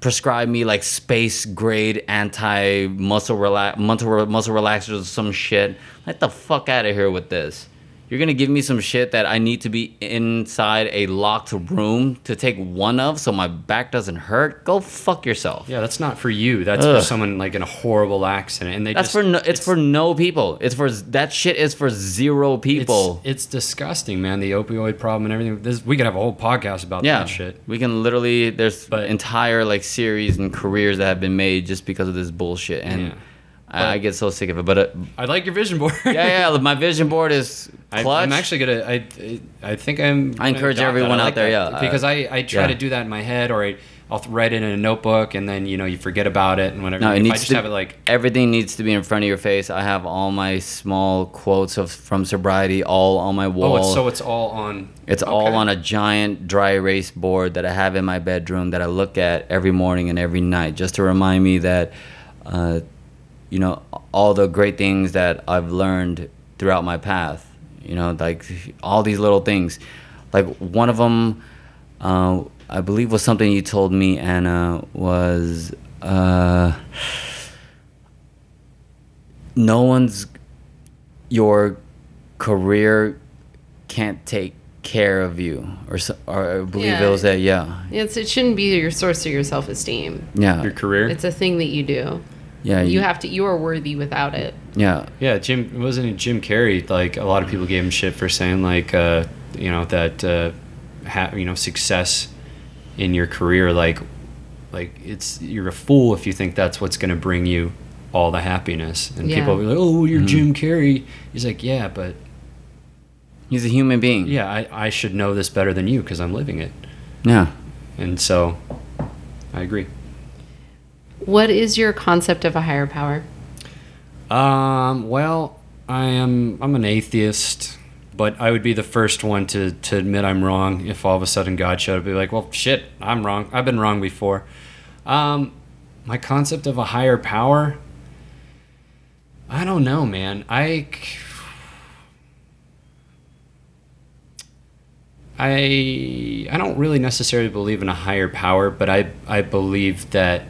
prescribe me like space grade anti muscle relax muscle muscle relaxers or some shit. Get the fuck out of here with this. You're gonna give me some shit that I need to be inside a locked room to take one of, so my back doesn't hurt. Go fuck yourself. Yeah, that's not for you. That's Ugh. for someone like in a horrible accident, and they That's just, for no, it's, for no people. It's for that shit is for zero it's, people. it's disgusting, man. The opioid problem and everything. This, we could have a whole podcast about yeah, that shit. we can literally. There's But- entire like series and careers that have been made just because of this bullshit, and Yeah. I, I get so sick of it. But uh, I like your vision board. yeah, yeah, my vision board is I, clutch. I'm actually gonna. I I think I'm. I encourage everyone. I out like there, that. yeah, because uh, I I try yeah. to do that in my head, or I, I'll write it in a notebook, and then you know you forget about it and whatever. No, it if I needs just to- have it like Everything needs to be in front of your face. I have all my small quotes of from sobriety all on my wall. oh, it's, so it's all on. It's all on a giant dry erase board that I have in my bedroom that I look at every morning and every night just to remind me that, uh, you know, all the great things that I've learned throughout my path. You know, like all these little things. Like one of them, uh, I believe was something you told me, Anna, was uh, no one's your career can't take care of you or, so, or I believe Yeah. it was that yeah It's, it shouldn't be your source of your self esteem. yeah your career. It's a thing that you do. Yeah You have to. You are worthy without it. yeah Yeah, Jim wasn't it Jim Carrey? Like a lot of people gave him shit for saying like uh, you know that uh, ha- you know success in your career like like it's you're a fool if you think that's what's going to bring you all the happiness. And Yeah. people will be like, "Oh, you're Mm-hmm. Jim Carrey." He's like, "Yeah, but he's a human being yeah, I, I should know this better than you because I'm living it." yeah And so I agree. What is your concept of a higher power? Um, well, I am I'm an atheist, but I would be the first one to, to admit I'm wrong if all of a sudden God showed up be like, Well shit, I'm wrong. I've been wrong before. Um my concept of a higher power I don't know, man. I I I don't really necessarily believe in a higher power, but I I believe that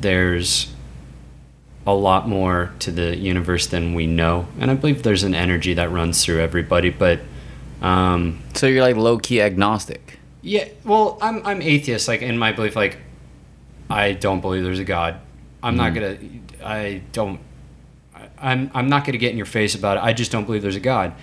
there's a lot more to the universe than we know, and I believe there's an energy that runs through everybody. But um, so you're like low-key agnostic yeah, well, I'm I'm atheist. Like in my belief, like I don't believe there's a God. I'm not gonna. I don't. I- I'm I'm not gonna get in your face about it. I just don't believe there's a God.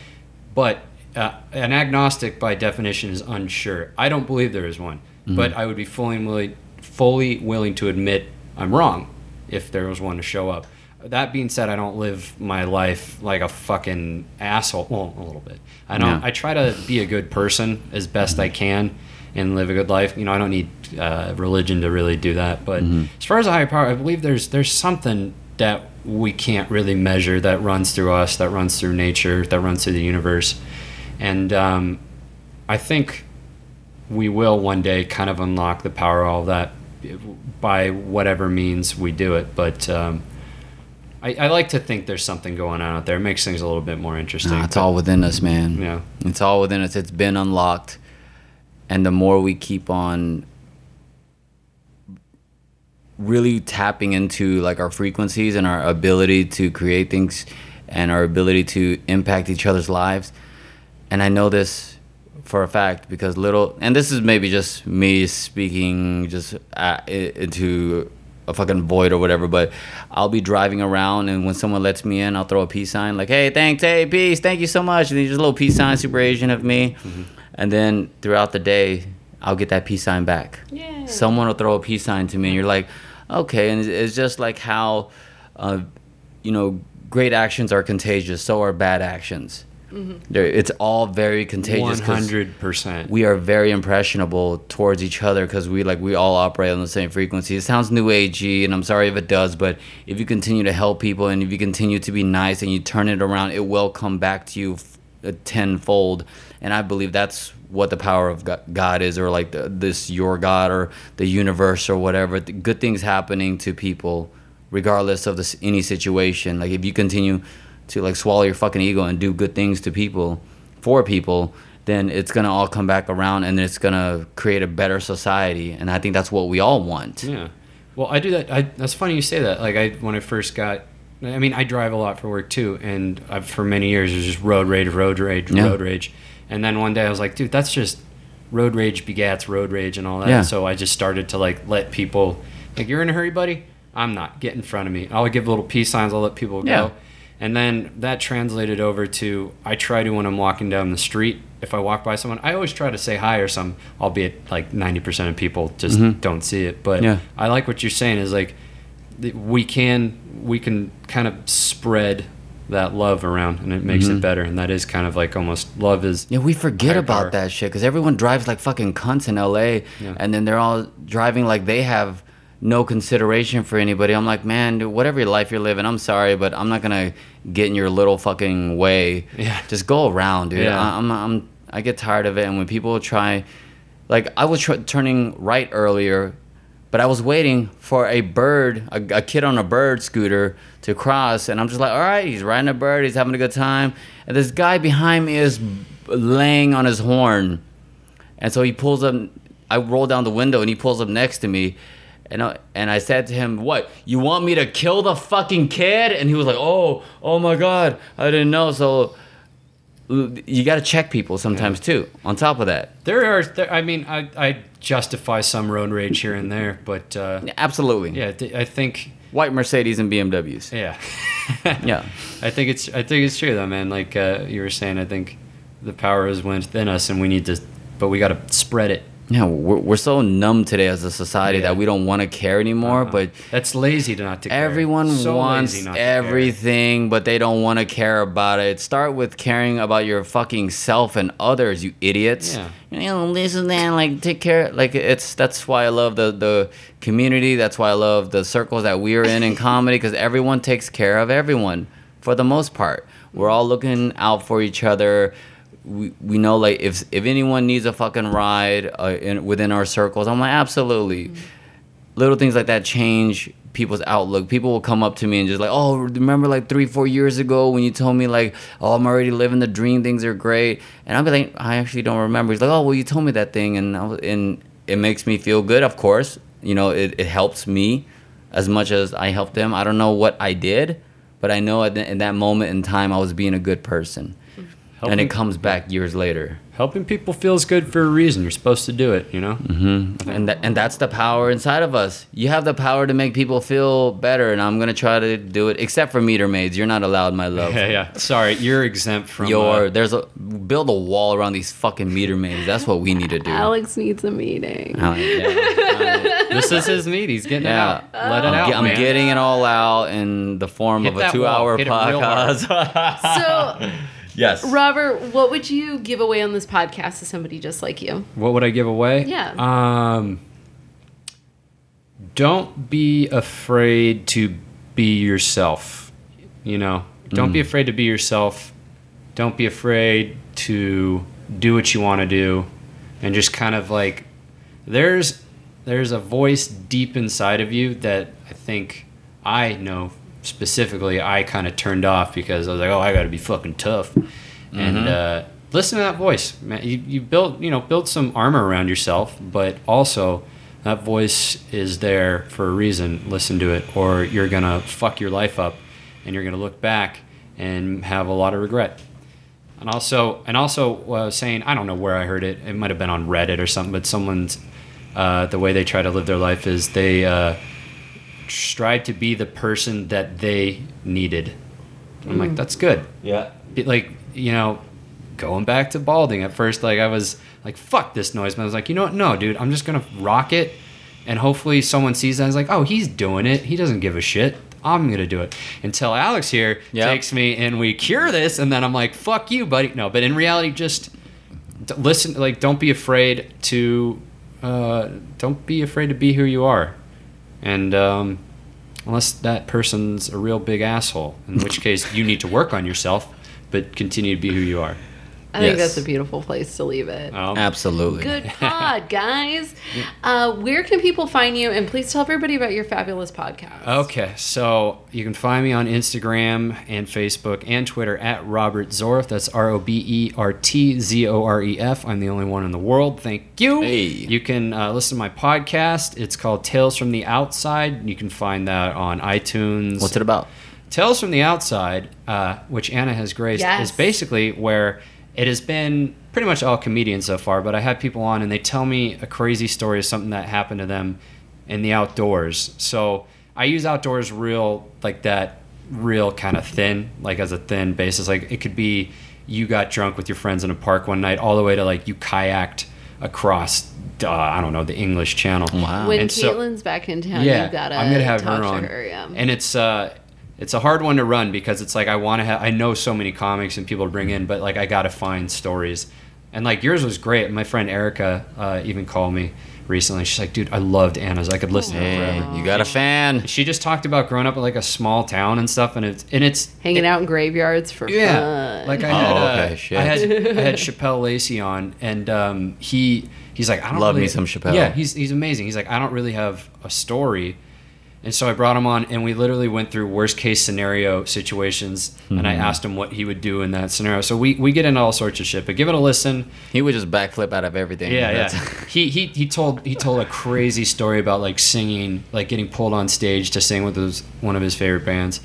But uh, an agnostic, by definition, is unsure. I don't believe there is one, but I would be fully willing, fully willing to admit I'm wrong if there was one to show up. That being said, I don't live my life like a fucking asshole. Well, a little bit. I don't. Yeah. I try to be a good person as best I can and live a good life. You know, I don't need uh, religion to really do that. But as far as a higher power, I believe there's there's something that we can't really measure that runs through us, that runs through nature, that runs through the universe, and um, I think we will one day kind of unlock the power of all that by whatever means we do it. But um, I, I like to think there's something going on out there. It makes things a little bit more interesting. Nah, it's but- all within us man Yeah. it's all within us it's been unlocked and the more we keep on really tapping into like our frequencies and our ability to create things and our ability to impact each other's lives and i know this for a fact because little and this is maybe just me speaking just uh, i- into a fucking void or whatever but i'll be driving around and when someone lets me in i'll throw a peace sign like hey thanks hey peace thank you so much and then just a little peace sign super asian of me and then throughout the day I'll get that peace sign back. Yeah. Someone will throw a peace sign to me, and you're like, okay. And it's- it's just like how, uh, you know, great actions are contagious. So are bad actions. They're- It's all very contagious. Hundred percent. we are very impressionable towards each other because we like we all operate on the same frequency. It sounds new agey, and I'm sorry if it does, but if you continue to help people and if you continue to be nice and you turn it around, it will come back to you f- uh, tenfold. And I believe that's what the power of God is, or like the, this your God or the universe or whatever. Good things happening to people, regardless of this any situation. Like if you continue to like swallow your fucking ego and do good things to people for people then it's gonna all come back around and it's gonna create a better society and i think that's what we all want Yeah. Well, I do that. I, that's funny you say that. Like I, when I first got, I mean, I drive a lot for work too, and I've, for many years it was just road rage, road rage, Yeah. road rage, and then one day I was like, dude, that's just road rage begats road rage and all that. Yeah. So I just started to like let people, like, you're in a hurry, buddy. I'm not. Get in front of me. I'll give little peace signs. I'll let people go. And then that translated over to I try to when I'm walking down the street. If I walk by someone, I always try to say hi or some, albeit like 90% of people just don't see it. But Mm-hmm. Yeah. I like what you're saying is like we can we can kind of spread that love around and it makes Mm-hmm. it better and that is kind of like almost love is yeah we forget about power. that shit because everyone drives like fucking cunts in la Yeah. and then they're all driving like they have no consideration for anybody i'm like man dude, whatever your life you're living i'm sorry but i'm not gonna get in your little fucking way Yeah. just go around dude Yeah. I, I'm, I'm i get tired of it and when people try like i was tr- turning right earlier but I was waiting for a bird, a, a kid on a bird scooter to cross, and I'm just like, all right, he's riding a bird, he's having a good time, and this guy behind me is laying on his horn, and so he pulls up. I roll down the window, and he pulls up next to me, and I, and I said to him, "What? You want me to kill the fucking kid?" And he was like, "Oh, oh my god, I didn't know." So you got to check people sometimes too. On top of that, there are there, I mean I, I justify some road rage here and there but uh, absolutely. yeah I think White Mercedes and BMWs. yeah Yeah. I think it's I think it's true though man like uh, you were saying I think the power is within us and we need to but we got to spread it Yeah, we're, we're so numb today as a society Yeah. that we don't want to care anymore. Uh, But that's lazy to not to care. everyone So wants everything, but they don't want to care about it. Start with caring about your fucking self and others, you idiots. Yeah. You know, and that. Like, take care. Like, it's that's why I love the the community. That's why I love the circles that we are in in comedy because everyone takes care of everyone for the most part. We're all looking out for each other. We, we know like if if anyone needs a fucking ride uh, in, within our circles, I'm like absolutely little things like that change people's outlook. People will come up to me and just like, oh, remember like three, four years ago when you told me like, oh, I'm already living the dream, things are great, and I'll be like, I actually don't remember. He's like, oh, well, you told me that thing, and I was, and it makes me feel good. Of course, you know, it, it helps me as much as I helped them. I don't know what I did, but I know at the, in that moment in time I was being a good person, and Helping- it comes back years later. Helping people feels good for a reason. You're supposed to do it, you know? Mm-hmm. And that, and that's the power inside of us. You have the power to make people feel better, and I'm gonna try to do it. Except for meter maids, you're not allowed, my love. Yeah, yeah. Sorry, you're exempt from. Your uh, there's a build a wall around these fucking meter maids. That's what we need to do. Alex needs a meeting. Uh, yeah. this is his meat. He's getting Yeah. it out. Let it I'm, out, ge- I'm man. getting it all out in the form Hit of a that two-hour. Hit it real hard. podcast. So, yes. Robert, what would you give away on this podcast to somebody just like you? What would I give away? Yeah. Um. Don't be afraid to be yourself. You know, don't be afraid to be yourself. Don't be afraid to do what you want to do, and just kind of like there's there's a voice deep inside of you that I think I know specifically I kind of turned off because I was like, oh, I got to be fucking tough, and uh, listen to that voice, man. You you build you know build some armor around yourself, but also that voice is there for a reason. Listen to it, or you're gonna fuck your life up, and you're gonna look back and have a lot of regret. And also, and also uh, saying, I don't know where I heard it. It might have been on Reddit or something. But someone's uh, the way they try to live their life is they uh, strive to be the person that they needed. I'm like, that's good. Yeah. Be- Like you know, going back to balding. At first, like I was like, "Fuck this noise," but I was like, "You know what? No, dude, I'm just gonna rock it." And hopefully, someone sees that. and is like, "Oh, he's doing it. He doesn't give a shit." I'm gonna do it until Alex here Yep. takes me and we cure this, and then I'm like, "Fuck you, buddy." No, but in reality, just listen. Like, don't be afraid to, uh, don't be afraid to be who you are, and um, unless that person's a real big asshole, in which case you need to work on yourself, but continue to be who you are. I think that's a beautiful place to leave it. Um, Absolutely. Good pod, guys. Uh, where can people find you? And please tell everybody about your fabulous podcast. Okay, so you can find me on Instagram and Facebook and Twitter at Robert Zoref. That's R O B E R T Z O R E F. I'm the only one in the world. Thank you. Hey. You can uh, listen to my podcast. It's called Tales from the Outside. You can find that on iTunes. What's it about? Tales from the Outside, uh, which Anna has graced, Yes. is basically where it has been pretty much all comedians so far, but I have people on and they tell me a crazy story of something that happened to them in the outdoors. So I use outdoors real, like that, real kind of thin, like as a thin basis. Like it could be you got drunk with your friends in a park one night, all the way to like you kayaked across, uh, I don't know, the English Channel. Wow. When And so- Caitlin's back in town, yeah, you gotta I'm gonna have talk her to on, her. Yeah. and it's uh, it's a hard one to run because it's like I want to have. I know so many comics and people to bring in, but like I got to find stories, and like yours was great. My friend Erica uh, even called me recently. She's like, "Dude, I loved Anna's. I could listen to her forever." you got a fan. She just talked about growing up in like a small town and stuff, and it's and it's Hanging out in graveyards for yeah, fun. like I Oh, had, uh, shit. I had I had Chappelle Lacey on, and um, he he's like, I don't Love me some Chappelle. Yeah, he's he's amazing. He's like, I don't really have a story, and so I brought him on, and we literally went through worst case scenario situations, and I Mm-hmm. asked him what he would do in that scenario. So we we get into all sorts of shit, but give it a listen. He would just backflip out of everything. Yeah, yeah. he he he told he told a crazy story about like singing, like getting pulled on stage to sing with his one of his favorite bands.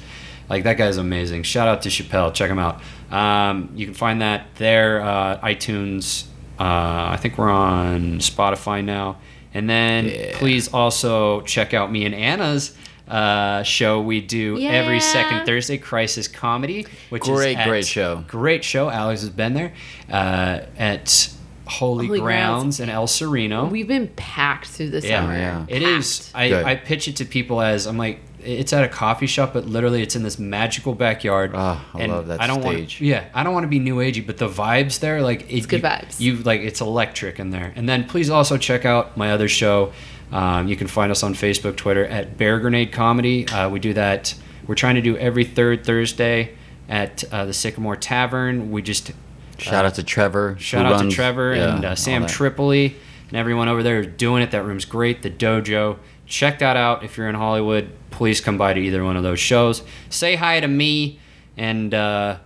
Like that guy's amazing. Shout out to Chappelle. Check him out. Um, you can find that there, uh, iTunes. Uh, I think we're on Spotify now. And then Yeah. please also check out me and Anna's uh, show we do every second Thursday, Crisis Comedy, which Great, is at- great show. Great show. Alex has been there uh, at Holy, Holy Grounds. Grounds in El Sereno. We've been packed through the Yeah, summer. yeah. It is. I, I pitch it to people as I'm like, it's at a coffee shop, but literally it's in this magical backyard. Ah, I love that I don't stage. Want, yeah, I don't want to be new agey, but the vibes there, like it's good you, vibes. You like it's electric in there. And then please also check out my other show. Um, you can find us on Facebook, Twitter at Bear Grenade Comedy. Uh, we do that. We're trying to do every third Thursday at uh, the Sycamore Tavern. We just Shout out to Trevor. Shout out runs- to Trevor yeah, and uh, Sam. Tripoli and everyone over there doing it. That room's great. The dojo. Check that out if you're in Hollywood. Please come by to either one of those shows. Say hi to me and uh,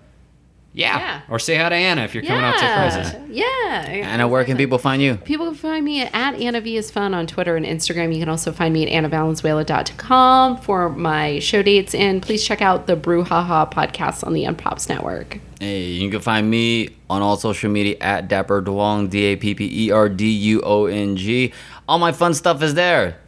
yeah. Yeah. or say hi to Anna if you're coming out to Crisis. Yeah. Anna, where can people find you? People can find me at Anna V is fun on Twitter and Instagram. You can also find me at annavalenzuela.com for my show dates. And please check out the Brouhaha podcast on the Unpops Network. Hey, you can find me on all social media at Dapper Duong, D A P P E R D U O N G. All my fun stuff is there.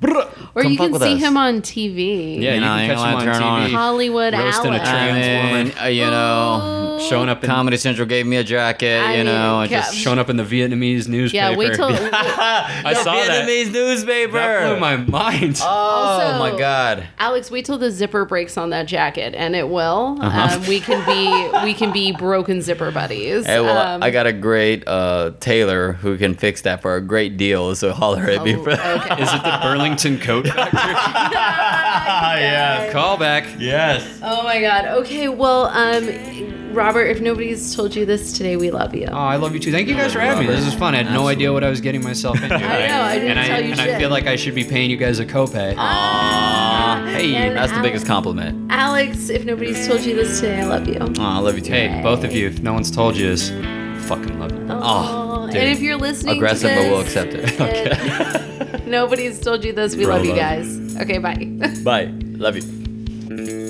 Brr, Or come you can see us. him on TV. Yeah, You you, know, can catch him on TV. on- Hollywood Roasting a trans woman. uh, you know, Showing up in Comedy Central gave me a jacket. I you mean, know, I ca- just showing up in the Vietnamese newspaper. Yeah, wait till. I saw that. Vietnamese newspaper. That blew my mind. oh Also- my god. Alex, wait till the zipper breaks on that jacket, and it will. Uh-huh. Um, we can be we can be broken zipper buddies. Hey, well, Um, I got a great uh, tailor who can fix that for a great deal. So holler at me. oh, For okay. Is it the Burlington Coat Factory? yeah. Callback. Yes. Oh my god. Okay, well, um, Robert, if nobody's told you this today, we love you. Oh, I love you too. Thank you guys for having me. This is fun. I had no idea what I was getting myself into. I know, I didn't and I, tell you and shit. I feel like I should be paying you guys a copay. Aww. Hey, And That's the Al- biggest compliment. Alex, if nobody's told you this today, I love you. Aw, I love you too. hey, both of you. If no one's told you this, fucking love you. Oh, dude. and if you're listening, Aggressive, to but we'll accept it. and nobody's told you this, we love you guys. Okay, bye. Bye. Love you.